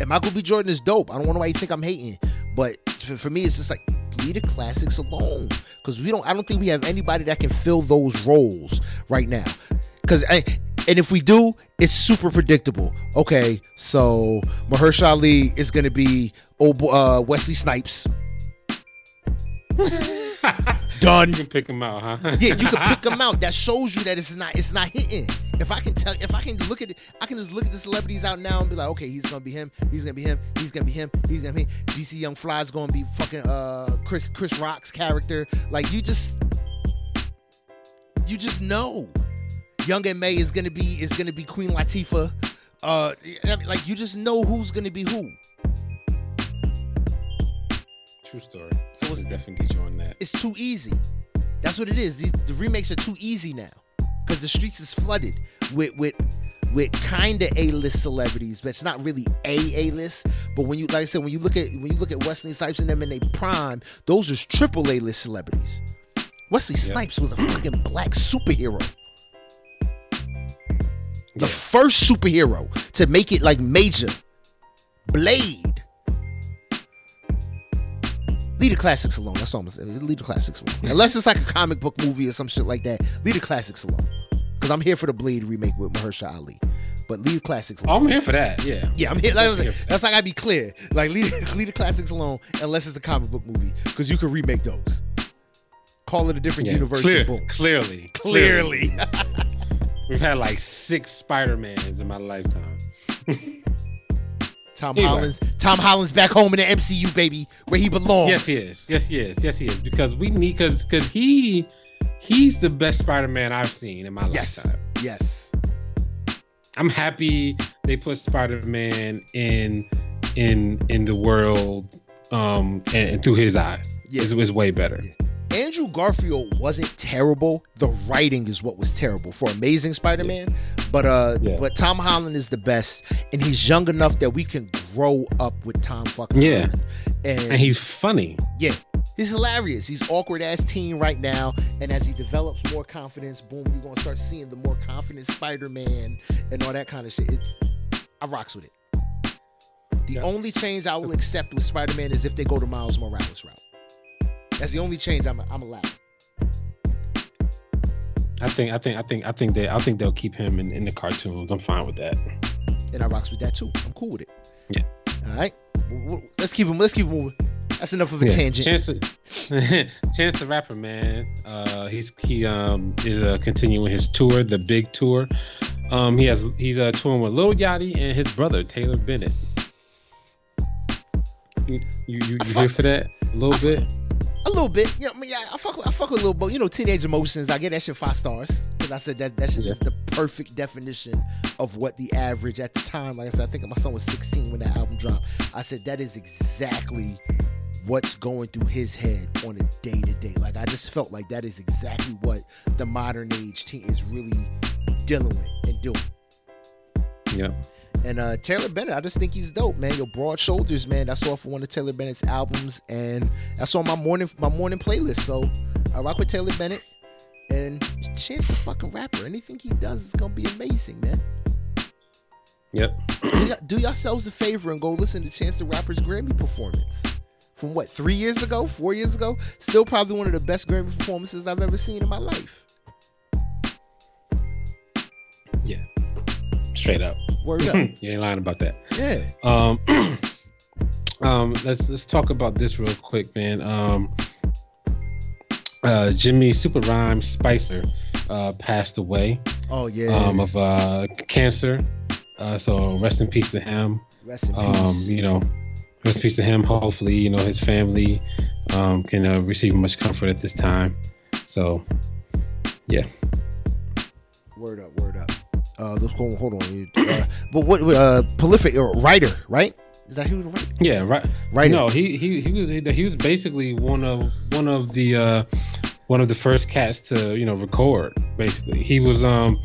And Michael B. Jordan is dope. I don't know why you think I'm hating, but for, for me, it's just like leave the classics alone because we don't. I don't think we have anybody that can fill those roles right now. Because and if we do, it's super predictable. Okay, so Mahershala Ali is going to be uh, Wesley Snipes. Done. You can pick him out, huh? yeah, you can pick him out. That shows you that it's not it's not hitting. If I can tell, if I can look at it, I can just look at the celebrities out now and be like, okay, he's gonna be him. He's gonna be him. He's gonna be him. He's gonna be. Him. DC Young Fly's gonna be fucking uh Chris Chris Rock's character. Like you just you just know. Young M.A is gonna be is gonna be Queen Latifah. Uh, like you just know who's gonna be who. True story. So it's definitely get you on that. It's too easy. That's what it is. The, the remakes are too easy now because the streets is flooded with with with kind of A-list celebrities, but it's not really a A-list. But when you, like I said, when you look at when you look at Wesley Snipes and them in their prime, those are triple A-list celebrities. Wesley Snipes was a fucking black superhero. The yeah. first superhero to make it like major. Blade. Leave the classics alone. That's all I'm saying. Leave the classics alone. Unless it's like a comic book movie or some shit like that. Leave the classics alone. Because I'm here for the Blade remake with Mahershala Ali. But leave the classics alone. Oh, I'm here for that. Yeah. Yeah, I'm here. Like, here that's like I be clear. Like leave, leave the classics alone unless it's a comic book movie. Because you can remake those. Call it a different yeah, universe. Clear, clearly. Clearly. clearly. We've had like six Spider Mans in my lifetime. Tom anyway. Holland's Tom Holland's back home in the MCU, baby, where he belongs. Yes, he is. Yes, he is. Yes, he is. Because we need because because he he's the best Spider Man I've seen in my yes. lifetime. Yes. I'm happy they put Spider Man in in in the world um and, and through his eyes. Yeah. It was way better. Yeah. Andrew Garfield wasn't terrible. The writing is what was terrible for Amazing Spider-Man. But uh yeah. but Tom Holland is the best and he's young enough that we can grow up with Tom fucking yeah. Holland. And, and he's funny. Yeah. He's hilarious. He's awkward ass teen right now. And as he develops more confidence, boom, you're gonna start seeing the more confident Spider-Man and all that kind of shit. It, I rocks with it. The yeah. only change I will accept with Spider-Man is if they go to Miles Morales route. That's the only change I'm I'm allowed. I think I think I think I think they I think they'll keep him in, in the cartoons. I'm fine with that. And I rocks with that too. I'm cool with it. Yeah. All right. Let's keep him. Let's keep moving. That's enough of a yeah. tangent. Chance the, Chance the Rapper, man. Uh, he's he um is uh, continuing his tour, the big tour. Um, he has he's uh, touring with Lil Yachty and his brother Taylor Bennett. You you, you, you here for that a little I bit? A little bit, yeah. I, mean, yeah, I fuck, with, I fuck with a little bit. You know, teenage emotions. I get that shit five stars because I said that that shit yeah. is the perfect definition of what the average at the time. Like I said, I think my son was 16 when that album dropped. I said that is exactly what's going through his head on a day to day. Like I just felt like that is exactly what the modern age teen is really dealing with and doing. Yeah. And uh, Taylor Bennett, I just think he's dope, man. Your broad shoulders, man. That's off of one of Taylor Bennett's albums, and that's on my morning my morning playlist. So I rock with Taylor Bennett, and Chance the fucking rapper. Anything he does is gonna be amazing, man. Yep. do, y- do yourselves a favor and go listen to Chance the Rapper's Grammy performance from what three years ago, four years ago. Still probably one of the best Grammy performances I've ever seen in my life. Yeah, straight up. Word up. you ain't lying about that. Yeah. Um, um, let's let's talk about this real quick, man. Um, uh, Jimmy Super Rhyme Spicer uh, passed away. Oh yeah. Um, of uh, cancer. Uh, so rest in peace to him. Rest in um, peace. You know, rest in peace to him. Hopefully, you know his family um, can uh, receive much comfort at this time. So, yeah. Word up. Word up. Uh, let's go. Hold on. Uh, but what? Uh, prolific uh, writer, right? Is that who? Right? Yeah, right. Right. No, he he he was he was basically one of one of the uh, one of the first cats to you know record. Basically, he was um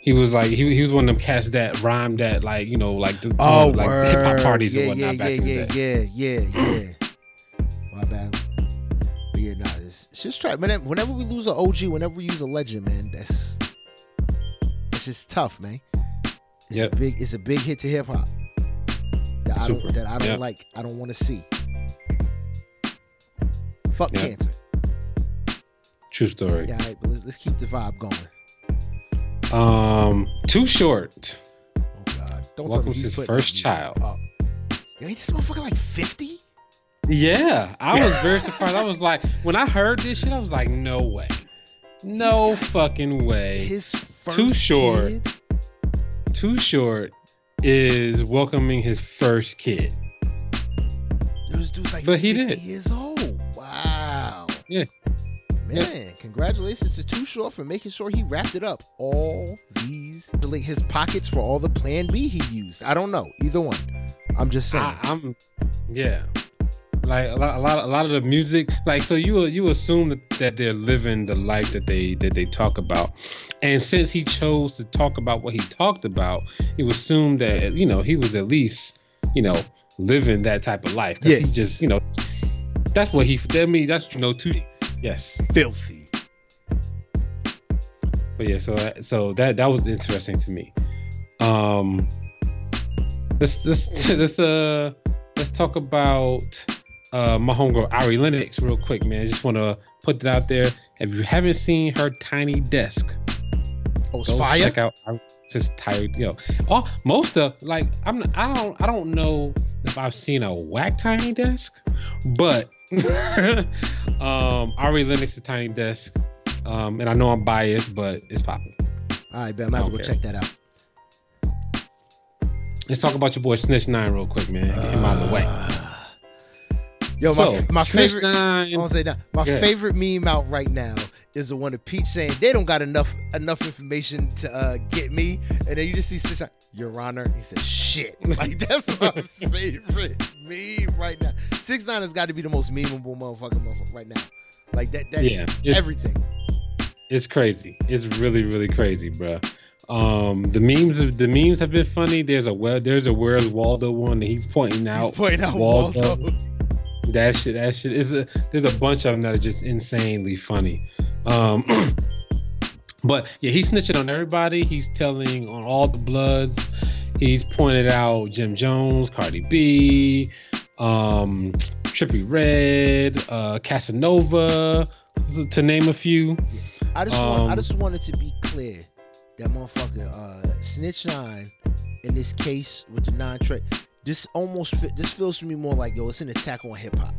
he was like he, he was one of them cats that rhymed that like you know like the, Oh, you know, like hip hop parties yeah, and whatnot yeah, back yeah, in the yeah, day. yeah, yeah, yeah. My bad. But yeah, nah, it's, it's just try. Whenever, whenever we lose an OG, whenever we use a legend, man, that's it's tough, man. It's Yep. a big, it's a big hit to hip hop that I Super. don't, that I don't Yep. like. I don't want to see. Fuck Yep. cancer. True story. Yeah, right, but let's, keep the vibe going. Um, too short. Oh God, don't tell me Welcomes he's his putting first child. Oh. Yo, ain't this motherfucker like fifty? Yeah, I was very surprised. I was like, when I heard this shit, I was like, no way, no fucking way. His Too short. kid? Too short is welcoming his first kid. This dude's like But he did. years old. Wow. Yeah. Man, congratulations to Too Short for making sure he wrapped it up. All these, like his pockets for all the Plan B he used. I don't know either one. I'm just saying. I, I'm, yeah, like a lot, a lot, a lot of the music. Like, so you you assume that, that they're living the life that they that they talk about, and since he chose to talk about what he talked about, you assume that you know he was at least you know living that type of life. 'Cause Yeah. he just you know that's what he. I mean, that's you know too. Yes, Filthy. but yeah. So so that that was interesting to me. Um, let's let's let's uh let's talk about uh my homegirl Ari Lennox real quick, man. I just want to put that out there. If you haven't seen her tiny desk, Oh, it's fire. check out. Ari- Just tired, yo. Oh, most of like I'm I don't I don't know if I've seen a whack tiny desk, but um Ari Lennox's tiny desk. Um, and I know I'm biased, but it's popping. All right, Ben, I'm to go check that out. Let's talk about your boy Snitch Nine real quick, man. Him out of the way. Yo, my, so, my Snitch favorite. I Nine. to say that my Yeah. favorite meme out right now is the one of Pete saying they don't got enough enough information to uh, get me, and then you just see Six Your Honor. He says shit. Like that's my favorite meme right now. Six Nine has got to be the most memeable motherfucker, motherfucker right now. Like that. That Yeah, everything. It's crazy. It's really, really crazy, bro. Um, the memes, the memes have been funny. There's a well, there's a Where's Waldo one that he's pointing He's out. pointing out Waldo. Waldo. That shit, that shit is a. There's a bunch of them that are just insanely funny. Um, but yeah, he's snitching on everybody. He's telling on all the Bloods. He's pointed out Jim Jones, Cardi B, um, Trippie Redd, uh, Casanova, to name a few. I just want, I Um, just wanted to be clear that motherfucker uh, Snitch Nine in this case with the Nine Trey. This almost this feels to me more like yo, it's an attack on hip hop.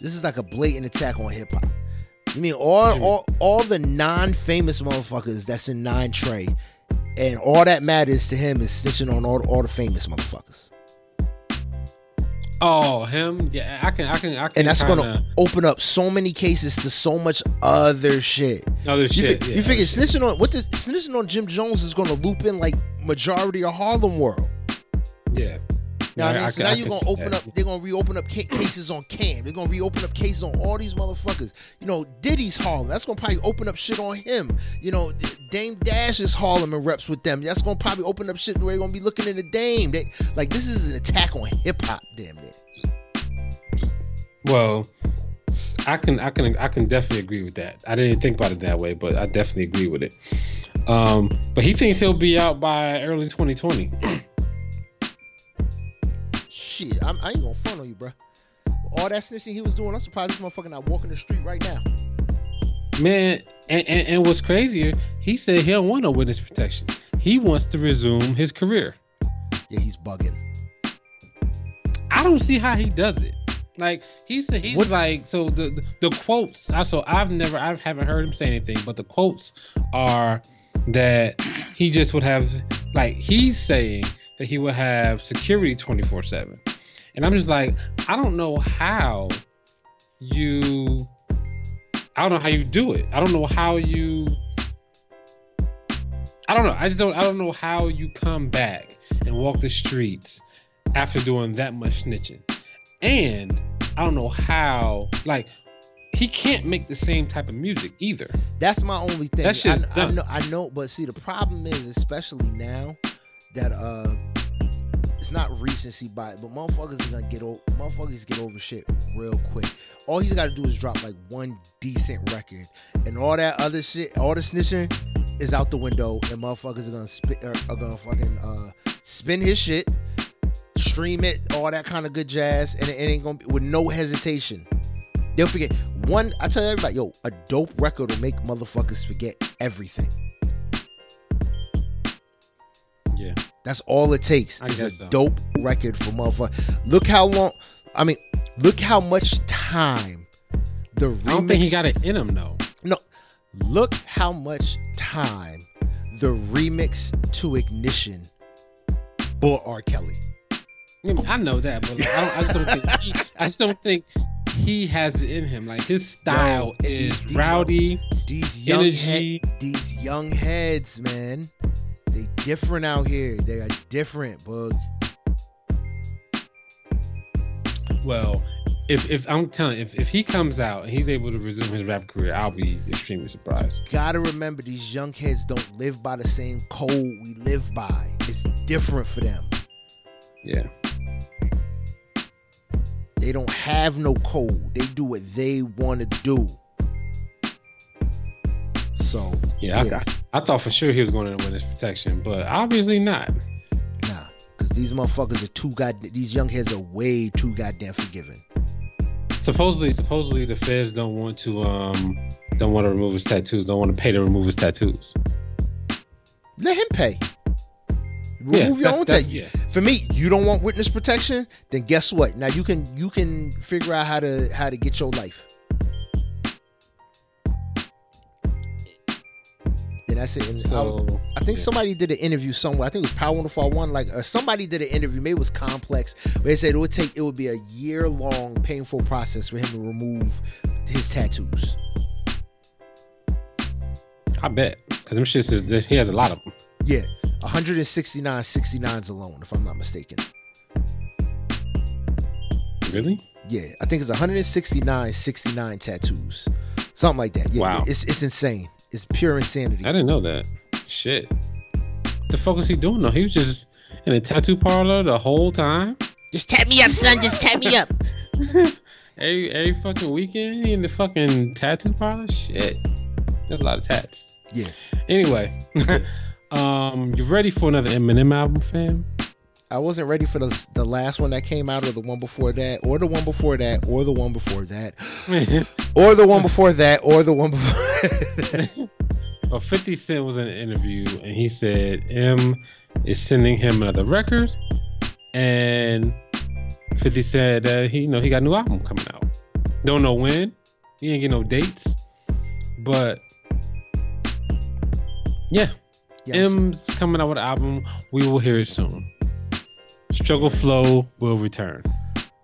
This is like a blatant attack on hip hop. You mean all Hmm. all all the non-famous motherfuckers that's in Nine Trey, and all that matters to him is snitching on all, all the famous motherfuckers, Oh, him? Yeah, I can, I can, I can. and that's kinda, gonna open up so many cases to so much other shit. other You, shit. fi- yeah, you figure other shit. snitching on what this snitching on Jim Jones is gonna loop in like majority of Harlem world. Yeah. Now, know I mean? I so can- now I you're gonna open that. up. They're gonna reopen up ca- cases on Cam. They're gonna reopen up cases on all these motherfuckers. You know, Diddy's Harlem. That's gonna probably open up shit on him. You know, D- Dame Dash is Harlem and reps with them. That's gonna probably open up shit where they're gonna be looking at the Dame. They, like this is an attack on hip hop. Damn it. Well, I can, I can, I can definitely agree with that. I didn't think about it that way, but I definitely agree with it. Um, but he thinks he'll be out by early 2020. Shit, I'm, I ain't gonna front on you, bro. All that snitching he was doing, I'm surprised this motherfucker not walking the street right now. Man, and, and, and what's crazier, he said he don't want no witness protection. He wants to resume his career. Yeah, he's bugging. I don't see how he does it. Like he's he's What- like so the, the the quotes. I So I've never I haven't heard him say anything, but the quotes are that he just would have like he's saying that he would have security twenty four seven, and I'm just like I don't know how you I don't know how you do it. I don't know how you I don't know. I just don't I don't know how you come back and walk the streets after doing that much snitching. And I don't know how like he can't make the same type of music either. That's my only thing. That shit's I, I know, I know, but see, the problem is, especially now, that uh, it's not recency bias, but motherfuckers is gonna get over. Motherfuckers get over shit real quick. All he's got to do is drop like one decent record, and all that other shit, all the snitching, is out the window, and motherfuckers are gonna spit, are, are gonna fucking uh, spin his shit, stream it, all that kind of good jazz, and it, it ain't gonna be with no hesitation. They'll forget one. I tell everybody, yo, a dope record will make motherfuckers forget everything. Yeah. That's all it takes. I a so. dope record for motherfucker. Look how long. I mean, look how much time the remix. I don't think he got it in him though. No, look how much time the remix to Ignition bought R. Kelly. I, mean, I know that, but like, I, don't, I just don't think he, I just don't think he has it in him. Like his style Yo, is he- rowdy, These young energy. these young heads, man, they different out here. They are different, bug. Well, if if I'm telling, if if he comes out and he's able to resume his rap career, I'll be extremely surprised. Gotta remember, these young heads don't live by the same code we live by. It's different for them. Yeah. They don't have no code. They do what they want to do. So Yeah, Yeah. I, I thought for sure he was going to win his protection, but obviously not. nah, because these motherfuckers are too god. These young heads are way too goddamn forgiving. Supposedly, supposedly the feds don't want to um don't want to remove his tattoos, don't want to pay to remove his tattoos. Let him pay. Yeah, Remove your own tattoo. yeah. For me, you don't want witness protection. Then guess what? Now you can you can figure out how to how to get your life. Then that's it. And I, was, I think yeah. somebody did an interview somewhere. I think it was Power 101, like or somebody did an interview. Maybe it was Complex, where they said it would take it would be a year long painful process for him to remove his tattoos. I bet because them shits is he has a lot of them. Yeah, 169 69s alone, if I'm not mistaken. Really? Yeah, I think it's 169 69 tattoos, something like that. Yeah, Wow. it's it's insane. It's pure insanity. I didn't know that. Shit. The fuck was he doing though? He was just in a tattoo parlor the whole time. Just tap me up, son. Just tap me up. every every fucking weekend he in the fucking tattoo parlor. Shit. That's a lot of tats. Yeah. Anyway, um, you ready for another Eminem album, fam? I wasn't ready for the the last one that came out, or the one before that, or the one before that, or the one before that, or the one before that, or the one before. well, 50 Cent was in an interview and he said M is sending him another record, and 50 said that he you know he got a new album coming out. Don't know when. He ain't get no dates, but yeah, Yeah, M's coming out with an album. We will hear it soon. Struggle Flow will return.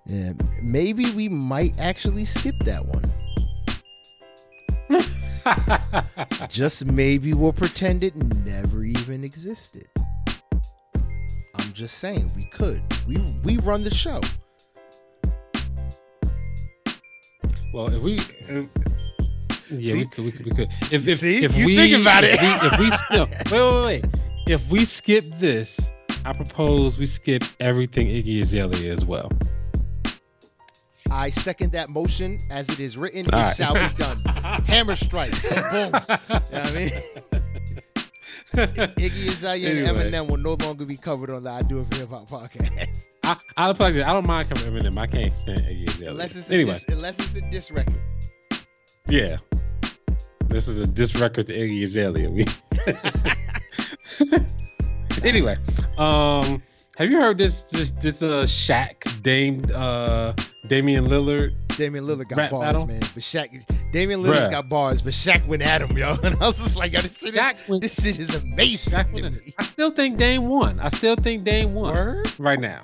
yeah, maybe we might actually skip that one. Just maybe we'll pretend it never even existed. I'm just saying we could. We we run the show. well, if we. If, yeah, See? we could, we could, we could. If, if, See? if You we, thinking about if we, if we still, wait, wait, wait. If we skip this, I propose we skip everything Iggy Azalea as well. I second that motion as it is written. It All right. shall be done. Hammer strike. Boom. You know what I mean? Iggy Azalea and Eminem will no longer be covered on the I Do It for Hip Hop podcast. I, I, don't, I don't mind covering Eminem. I can't stand Iggy Azalea. unless it's a anyway, diss, unless it's a diss record. yeah. This is a diss record to Iggy Azalea. Anyway, um, have you heard this this this uh Shaq Dame uh Damian Lillard? Damian Lillard got Rap bars, battle? man. But Shaq, Damian Lillard Bruh. got bars, but Shaq went at him, yo. And I was just like, yo, this shit, Shaq is, went- this shit is amazing. Went- I still think Dame won. I still think Dame won Word? right now.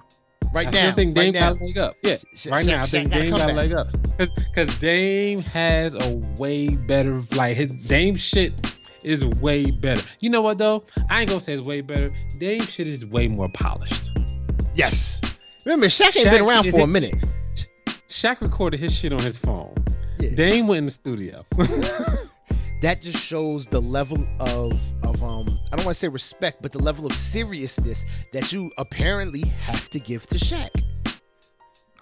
Right I now. still think right Dame now. got a leg up. Yeah, Sh- right Shaq- now I think Dame got comeback. leg up because Dame has a way better like his Dame shit is way better. You know what though? I ain't gonna say it's way better. Dame shit is way more polished. Yes. Remember, Shaq ain't Shaq been around for a minute. Shaq recorded his shit on his phone. Yeah. Dame went in the studio. that just shows the level of of um I don't want to say respect, but the level of seriousness that you apparently have to give to Shaq.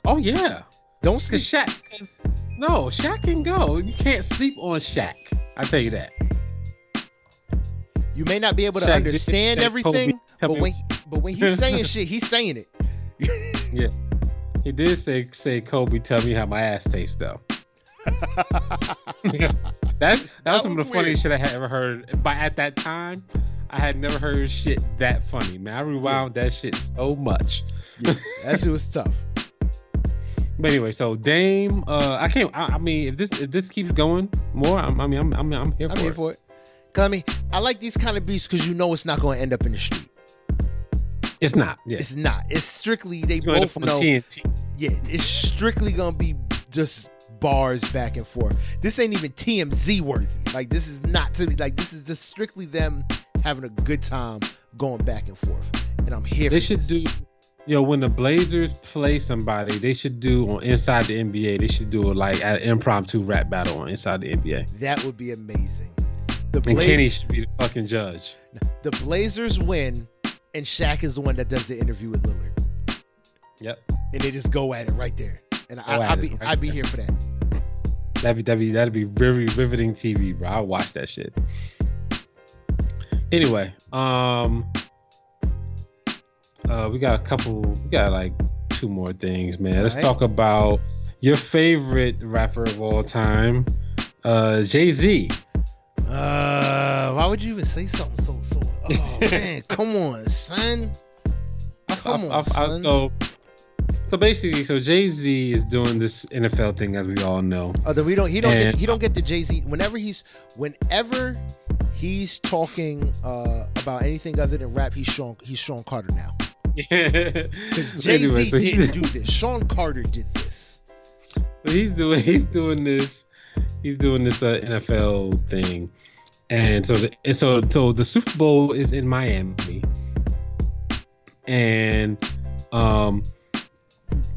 oh yeah, Don't sleep. Shaq. Can, no, Shaq can go. You can't sleep on Shaq. I tell you that. You may not be able to Shaq understand everything, but when but when he's saying shit, he's saying it. Yeah, he did say say Kobe, tell me how my ass tastes though. that that was That some of was the funniest shit I had ever heard. But at that time, I had never heard shit that funny. Man, I rewound that shit so much. yeah, that shit was tough. But anyway, so Dame, uh, I can't. I, I mean, if this if this keeps going more, I'm, I mean, I'm I'm, I'm here I'm for here it. for it. Cause I mean, I like these kind of beats because you know it's not going to end up in the street. It's not. Yeah. It's not. It's strictly they It's both know. TNT. Yeah, it's strictly gonna be just bars back and forth. This ain't even TMZ worthy. Like this is not to me. Like this is just strictly them having a good time going back and forth. And I'm here. They for should this. do. Yo, when the Blazers play somebody, they should do on Inside the NBA. They should do like an impromptu rap battle on Inside the NBA. that would be amazing. The And Kenny should be the fucking judge. the Blazers win, and Shaq is the one that does the interview with Lillard, Yep. and they just go at it right there. And I, Go it be right I'd be here for that. That'd be that'd be that'd be very riveting TV, bro. I'll watch that shit. Anyway, um uh we got a couple we got like two more things, man. Let's Alright. talk about your favorite rapper of all time, uh Jay-Z. Uh, why would you even say something so so? Oh man, come on, son. Come on, son. so so basically, so Jay Z is doing this NFL thing, as we all know. Oh, then we don't. He don't. And- get, he don't get the Jay Z. Whenever he's, whenever he's talking uh, about anything other than rap, he's Sean. He's Sean Carter now. Jay Z Anyway, so didn't do this. Sean Carter did this. So he's doing he's doing this he's doing this uh, NFL thing, and so the and so so the Super Bowl is in Miami, and um,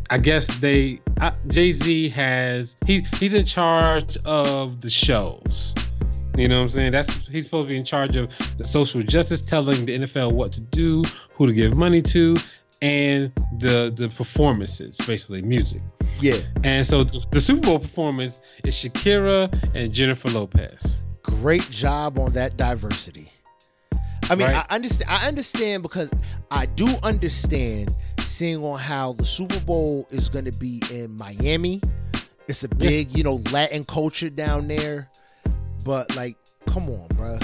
I guess they Jay Z has he he's in charge of the shows. You know what I'm saying? That's he's supposed to be in charge of the social justice, telling the NFL what to do, who to give money to, and the the performances, basically music. Yeah, And so the, the Super Bowl performance is Shakira and Jennifer Lopez. great job on that diversity. I mean, Right. I understand. I understand because I do understand seeing on how the Super Bowl is going to be in Miami. It's a big, you know, Latin culture down there. But like, come on, bruh.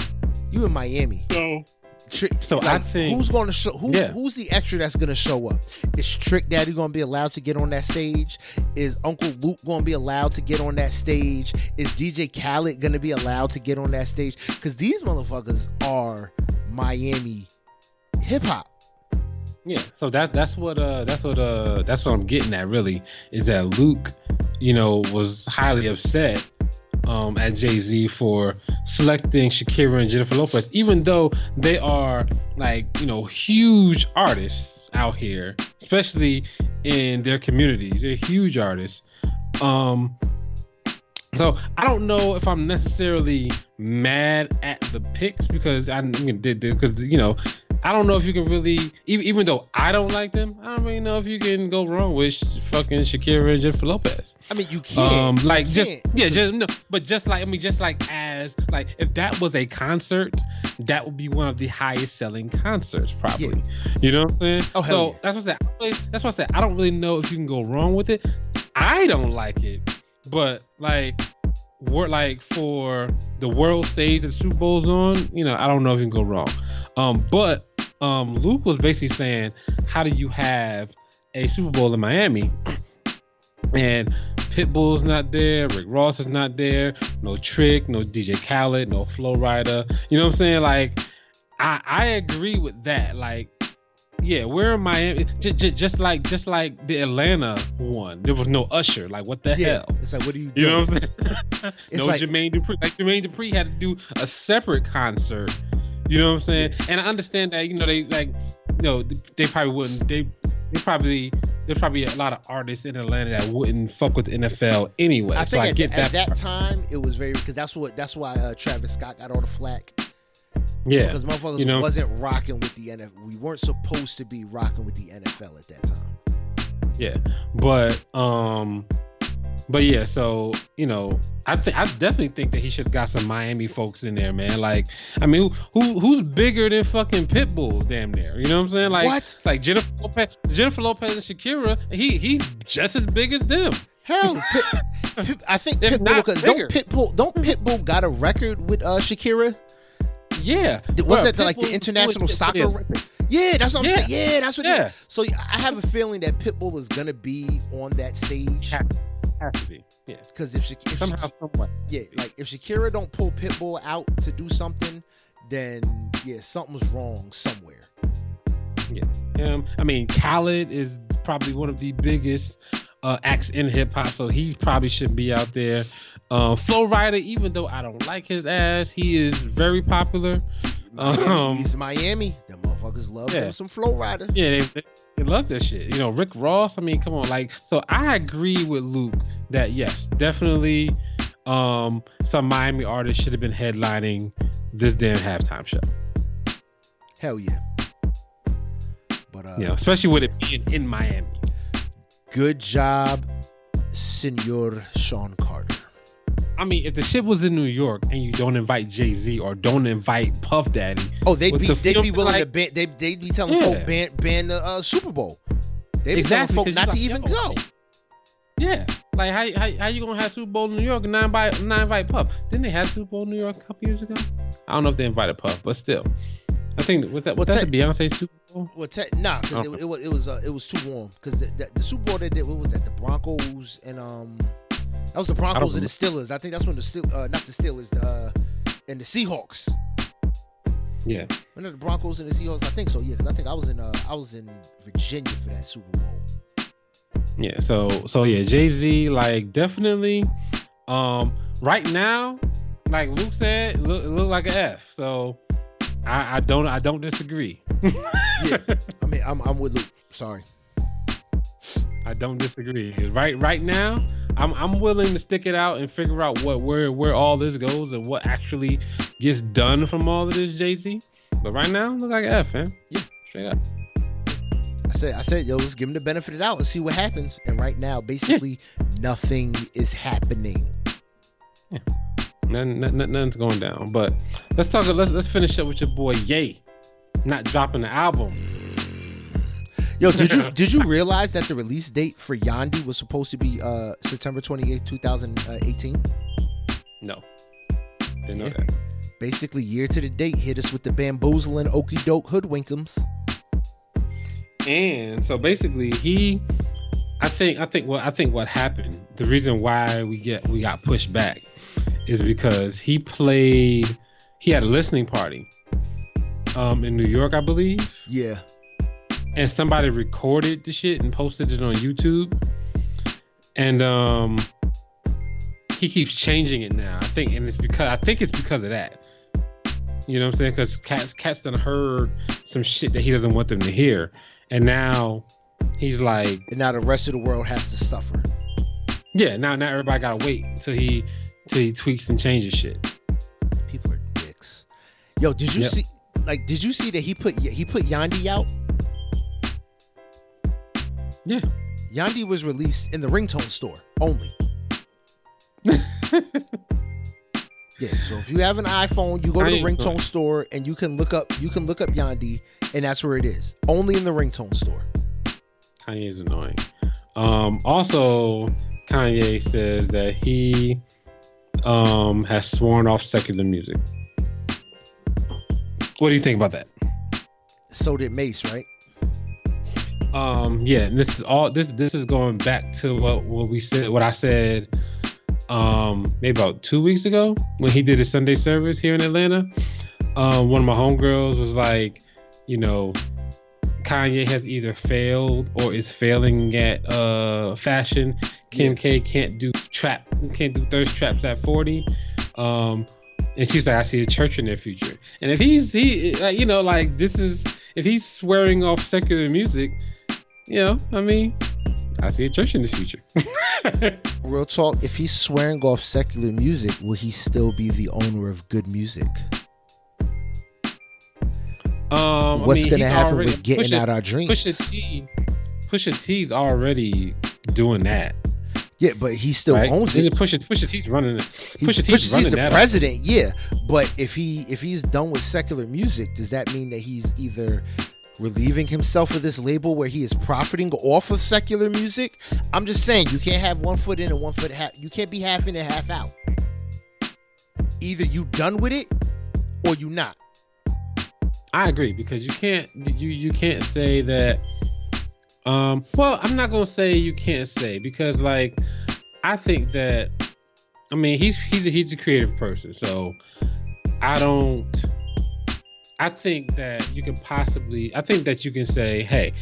You in Miami? So Tri- So I think- who's going to show? Who, Yeah. Who's the extra that's going to show up? Is Trick Daddy going to be allowed to get on that stage? Is Uncle Luke going to be allowed to get on that stage? Is DJ Khaled going to be allowed to get on that stage? Because these motherfuckers are Miami hip hop. yeah, so that that's what uh that's what uh that's what I'm getting at really is that Luke, you know, was highly upset um at Jay Z for selecting Shakira and Jennifer Lopez, even though they are like you know huge artists out here, especially in their communities. They're huge artists. Um, so I don't know if I'm necessarily mad at the picks because I did because you know I don't know if you can really even even though I don't like them I don't really know if you can go wrong with fucking Shakira and Jennifer Lopez. I mean, you can't. Um, like You just can't. yeah, just no, but just like I mean, just like as like if that was a concert, that would be one of the highest selling concerts probably. You know what I'm saying? Oh, hell so yeah. that's what I said. I really- That's what I said. I don't really know if you can go wrong with it. I don't like it, but like we're like for the world stage that Super Bowl's on, you know, I don't know if you can go wrong. Um, but um, Luke was basically saying, how do you have a Super Bowl in Miami? And Pitbull's not there, Rick Ross is not there, no Trick, no DJ Khaled, no Flo Rida. You know what I'm saying? Like, I I agree with that. Like, yeah, we're in Miami, just, just, just like just like the Atlanta one. There was no Usher. Like, what the yeah, hell? it's like, what are you doing? You know what I'm saying? No like- Jermaine Dupri. Like Jermaine Dupri had to do a separate concert. You know what I'm saying? And I understand that, you know, they like, you know, they probably wouldn't. They they probably there's probably a lot of artists in Atlanta that wouldn't fuck with the NFL anyway. I so think I at, get th- that. at that part. time it was very because that's what that's why uh, Travis Scott got all the flack yeah, because motherfuckers you know. wasn't rocking with the NFL. We weren't supposed to be rocking with the NFL at that time. yeah, but um, but yeah. So you know, I think I definitely think that he should have got some Miami folks in there, man. Like, I mean, who, who who's bigger than fucking Pitbull? Damn near, you know what I'm saying? Like, what? like Jennifer Lopez, Jennifer Lopez and Shakira. He he's just as big as them. Hell, Pit, Pit, I think If Pitbull because don't Pitbull don't Pitbull got a record with uh Shakira? Yeah, Was Bruh, that the, like the international doing shit for soccer. Yeah, that's what I'm Yeah. saying. Yeah, that's what. Yeah. They, so I have a feeling that Pitbull is gonna be on that stage Has to be. Yeah. because if, Sha- if Somehow, somewhat. yeah, like if Shakira don't pull Pitbull out to do something, then yeah, something's wrong somewhere. Um, I mean, Khaled is probably one of the biggest uh, acts in hip hop, so he probably should be out there. Uh, Flo Rida, even though I don't like his ass, he is very popular. Miami, Um, he's Miami. The motherfuckers love Yeah. him some Flo Rida. Yeah, they, they, they love that shit. You know, Rick Ross. I mean, come on, like, so I agree with Luke that yes, definitely, um, some Miami artists should have been headlining this damn halftime show. Hell yeah. But uh, know, especially with it being in Miami. good job, Senor Sean Carter. I mean, if the shit was in New York and you don't invite Jay Z or don't invite Puff Daddy, Oh, they'd be the they'd be willing to ban. They they'd be telling Yeah. folk ban ban the uh, Super Bowl. They'd be Exactly, telling folk 'cause not to even go. Yeah, like how, how how you gonna have Super Bowl in New York and not invite not invite Puff? Didn't they have Super Bowl in New York a couple years ago? I don't know if they invited Puff, but still, I think was that was Well, that te- the Beyonce Super Bowl? Well, te- nah, because Okay. it, it was it was uh, it was too warm. Because the, the, the Super Bowl they did, what was that? The Broncos and um, that was the Broncos and the Steelers. I think that's when the Steel, uh, not the Steelers, the, uh, and the Seahawks. Yeah, When the Broncos and the Seahawks, I think so. Yeah, because I think I was in uh, I was in Virginia for that Super Bowl. yeah. So so yeah, Jay Z like definitely. Um, right now, like Luke said, look look like an F. So I, I don't I don't disagree. Yeah, I mean I'm I'm with Luke. Sorry. I don't disagree. Right right now, I'm I'm willing to stick it out and figure out what where where all this goes and what actually gets done from all of this Jay Z. But right now, look like F, man. Yeah. straight up. I said I said yo, let's give him the benefit of the doubt and see what happens. And right now, basically nothing is happening. Yeah. Nothing, nothing, nothing's going down. But let's talk. Let's let's finish up with your boy Ye, not dropping the album. Mm. Yo, did you did you realize that the release date for Yandhi was supposed to be uh September 28th, 2018? No, didn't know Yeah. that. Basically, year to the date, hit us with the bamboozling okey doke hoodwinkums. And so basically, he, I think, I think what I think what happened. The reason why we get we got pushed back is because he played. He had a listening party, um, in New York, I believe, Yeah, and somebody recorded the shit and posted it on YouTube. And um, he keeps changing it now. I think, and it's because I think it's because of that. You know what I'm saying? Because cats, cats done heard some shit that he doesn't want them to hear, and now he's like, and now the rest of the world has to suffer. yeah, now now everybody gotta wait till he till he tweaks and changes shit. People are dicks. Yo, did you Yep. see? Like, did you see that he put he put Yandhi out? Yeah. Yandhi was released in the ringtone store only. Yeah, so if you have an iPhone, you go to the ringtone store and you can look up you can look up Yandhi, and that's where it is. Only in the ringtone store. Kanye is annoying. Um, also, Kanye says that he um, has sworn off secular music. What do you think about that? So did Mase, right? Um, yeah, and this is all this this is going back to what what we said, what I said, um, maybe about two weeks ago when he did his Sunday service here in Atlanta. Um, one of my homegirls was like, you know, Kanye has either failed or is failing at uh fashion. Kim Yeah. K can't do trap, can't do thirst traps at forty. Um, and she's like, I see a church in their future. And if he's he, like, you know, like this is if he's swearing off secular music, you know, I mean, I see a church in the future. Real talk. If he's swearing off secular music, will he still be the owner of G.O.O.D. Music? Um, What's I mean, gonna happen with getting Pusha- out our dreams? Pusha T, Pusha T's already doing that. Yeah, but he still right? owns Isn't it. Pusha Pusha T's running it. He's, Pusha T's Pusha running T's the that. president, yeah. But if he if he's done with secular music, does that mean that he's either relieving himself of this label where he is profiting off of secular music? I'm just saying you can't have one foot in and one foot half. You can't be half in and half out. Either you done with it or you not. I agree because you can't you you can't say that. Um, well, I'm not gonna say you can't say because like I think that I mean he's he's a, he's a creative person, so I don't. I think that you can possibly. I think that you can say, "Hey,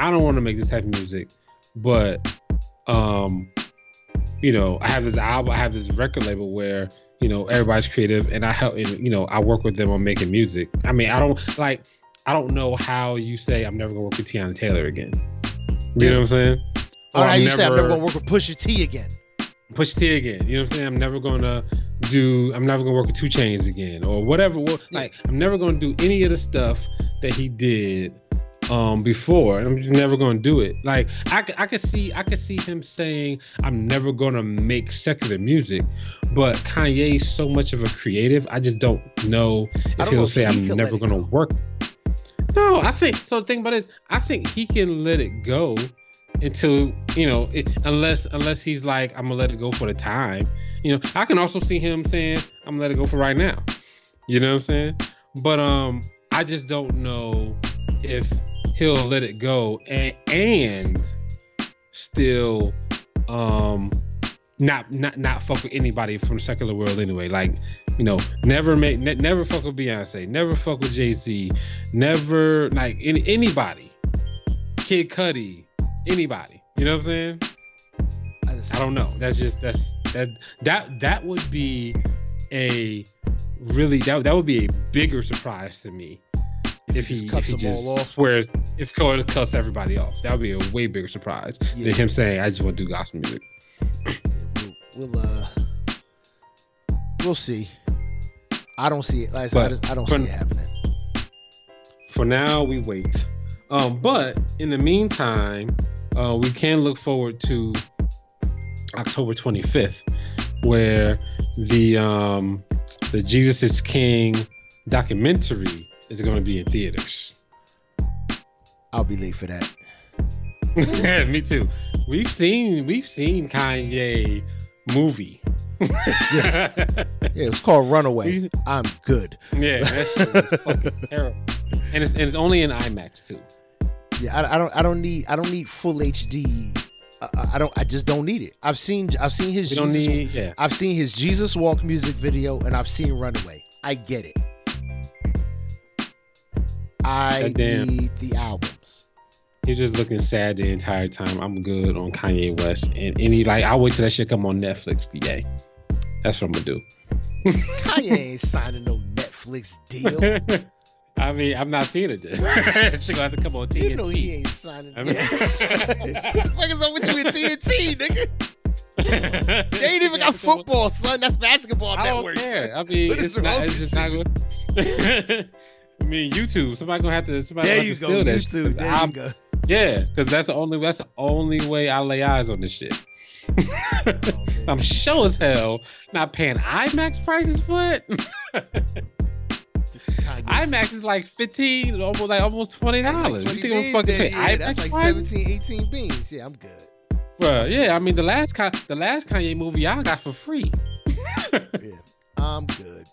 I don't want to make this type of music, but um, you know, I have this album, I have this record label where you know everybody's creative, and I help, and, you know, I work with them on making music. I mean, I don't like, I don't know how you say I'm never gonna work with Teyana Taylor again. You know what I'm saying? All Or right, I'm you say I'm never gonna work with Pusha T again. Push T again. You know what I'm saying? I'm never gonna do. I'm never gonna work with 2 Chainz again, or whatever. Like I'm never gonna do any of the stuff that he did um before. I'm just never gonna do it. Like I, I could see I could see him saying I'm never gonna make secular music, but Kanye's so much of a creative. I just don't know if don't know he'll if say he I'm never gonna go. work. No, I think so. The thing about it is, I think he can let it go until you know, it, unless unless he's like, I'm gonna let it go for the time. You know, I can also see him saying, I'm gonna let it go for right now. You know what I'm saying? But um, I just don't know if he'll let it go and and still um not not not fuck with anybody from the secular world anyway. Like, you know, never make ne- never fuck with Beyonce, never fuck with Jay Z, never like any anybody, Kid Cudi, anybody. You know what I'm saying? I just- I don't know. That's just that's that that that would be a really that that would be a bigger surprise to me if he just if he them just all off. swears if Cole cuts everybody off. That would be a way bigger surprise Yeah. than him saying I just want to do gospel music. we'll, we'll uh we'll see. I don't see it. Like I, said, I, But just, I don't for- see it happening. For now, we wait. Um, but in the meantime, uh, we can look forward to October 25th, where the um, the Jesus is King documentary is going to be in theaters. I'll be late for that. yeah, Me too. We've seen we've seen Kanye movie. Yeah. Yeah, it's called Runaway. I'm good. yeah, that shit was fucking terrible. And it's and it's only in IMAX too. Yeah, I, I don't. I don't need. I don't need full HD. I, I- I don't. I just don't need it. I've seen. I've seen his. We Jesus, need yeah. I've seen his Jesus Walk music video, and I've seen Runaway. I get it. I Goddamn. need the albums. He's just looking sad the entire time. I'm good on Kanye West, and any like I wait till that shit come on Netflix. Yay, that's what I'm gonna do. Kanye ain't signing no Netflix deal. I mean, I'm not seeing it. Shit gonna have to come on TNT. You know he ain't signing. I mean- what the fuck is up with you and TNT, nigga? They ain't even got football, son. That's basketball I don't network. care. son. I mean, it's not. It's just not good. I mean, YouTube. Somebody gonna have to. Somebody There you go. YouTube. There I'm- go. Yeah, because that's the only. That's the only way I lay eyes on this shit. Oh. I'm sure as hell not paying IMAX prices for it. Kanye's- IMAX is like fifteen, almost like almost twenty That's dollars. like you 20 think I'm fucking yeah, IMAX That's like prices? 17, 18 beans. Yeah, I'm good. Bruh, yeah, I mean the last the last Kanye movie y'all got for free. Yeah, I'm good.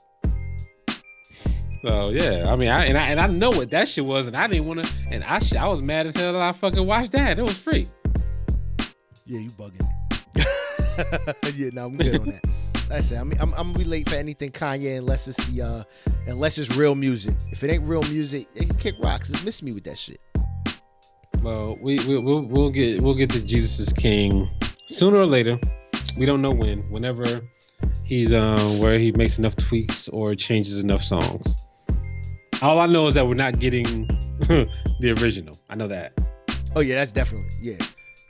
So yeah, I mean, I and I and I know what that shit was, and I didn't want to, and I sh- I was mad as hell that I fucking watched that. It was free. Yeah, you bugging. yeah, no, I'm good on that. That's it. I mean, I'm, I'm gonna be late for anything Kanye unless it's the uh, unless it's real music. If it ain't real music, it can kick rocks. It's miss me with that shit. Well, we, we we'll we'll get we'll get to Jesus is King sooner or later. We don't know when. Whenever he's um where he makes enough tweaks or changes enough songs. All I know is that we're not getting the original. I know that. Oh yeah, that's definitely yeah.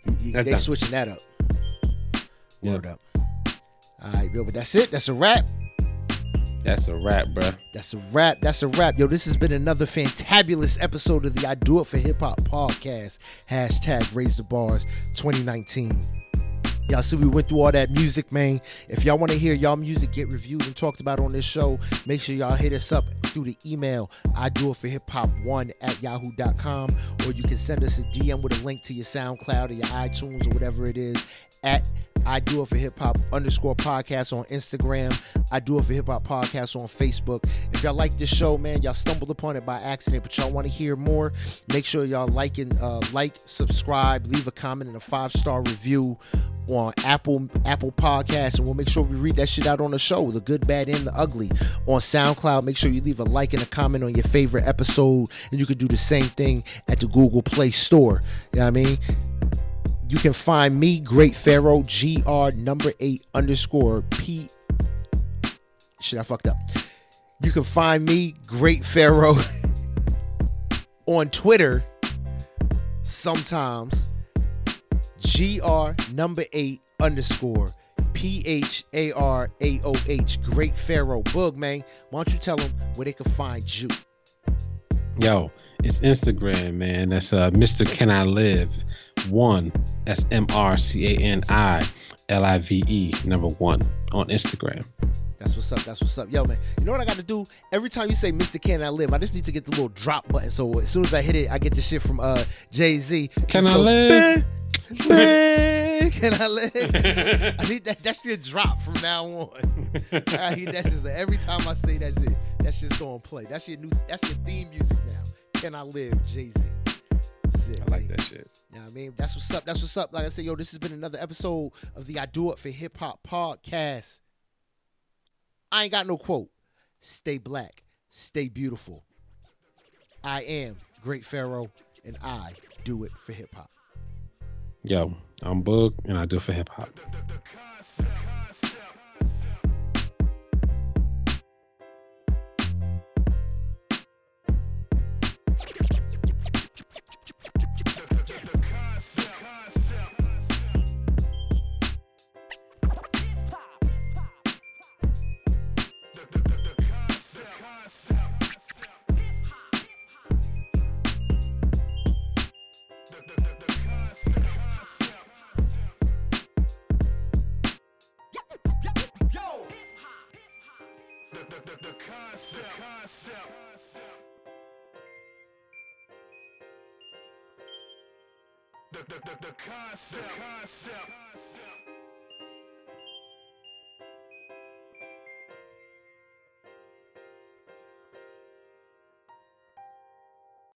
That's they done. switching that up. Word up. All right, Bill, but that's it. That's a wrap. That's a wrap, bro. That's a wrap. That's a wrap. Yo, this has been another fantabulous episode of the I Do It for Hip Hop podcast. Hashtag Raise the Bars 2019. Y'all see we went through all that music, man. If y'all want to hear y'all music get reviewed and talked about on this show, make sure y'all hit us up through the email I do it for hip hop one at yahoo.com or you can send us a DM with a link to your SoundCloud or your iTunes or whatever it is at I do it for hip hop underscore podcast on Instagram. I do it for hip hop podcast on Facebook. If y'all like this show, man, y'all stumbled upon it by accident, but y'all want to hear more, make sure y'all like and uh, like, subscribe, leave a comment and a five star review on Apple Apple Podcasts, and we'll make sure we read that shit out on the show, the good, bad, and the ugly. On SoundCloud, make sure you leave a like and a comment on your favorite episode, and you can do the same thing at the Google Play Store. You know what I mean? You can find me, Great Pharaoh, GR number eight underscore P. Shit, I fucked up. You can find me, Great Pharaoh, on Twitter sometimes. GR number eight underscore P H A R A O H. Great Pharaoh. Boog, man. Why don't you tell them where they can find you? Yo, it's Instagram, man. That's uh Mr. Can I Live one. That's M R C A N I L I V E number one on Instagram. That's what's up. That's what's up. Yo, man. You know what I got to do? Every time you say Mr. Can I Live, I just need to get the little drop button. So as soon as I hit it, I get the shit from uh Jay Z. Can I live? Man, can I live? I need that. That shit drop from now on. I need that shit. Every time I say that shit, that shit's gonna play. That's your new. That's your theme music now. Can I live, Jay Z? Sick. I like man. that shit. You know what I mean? That's what's up. That's what's up. Like I said, yo, this has been another episode of the I Do It for Hip Hop podcast. I ain't got no quote. Stay black. Stay beautiful. I am Great Pharaoh, and I do it for hip hop. Yo, I'm Boog, and I do it for hip hop. The, the, concept. concept.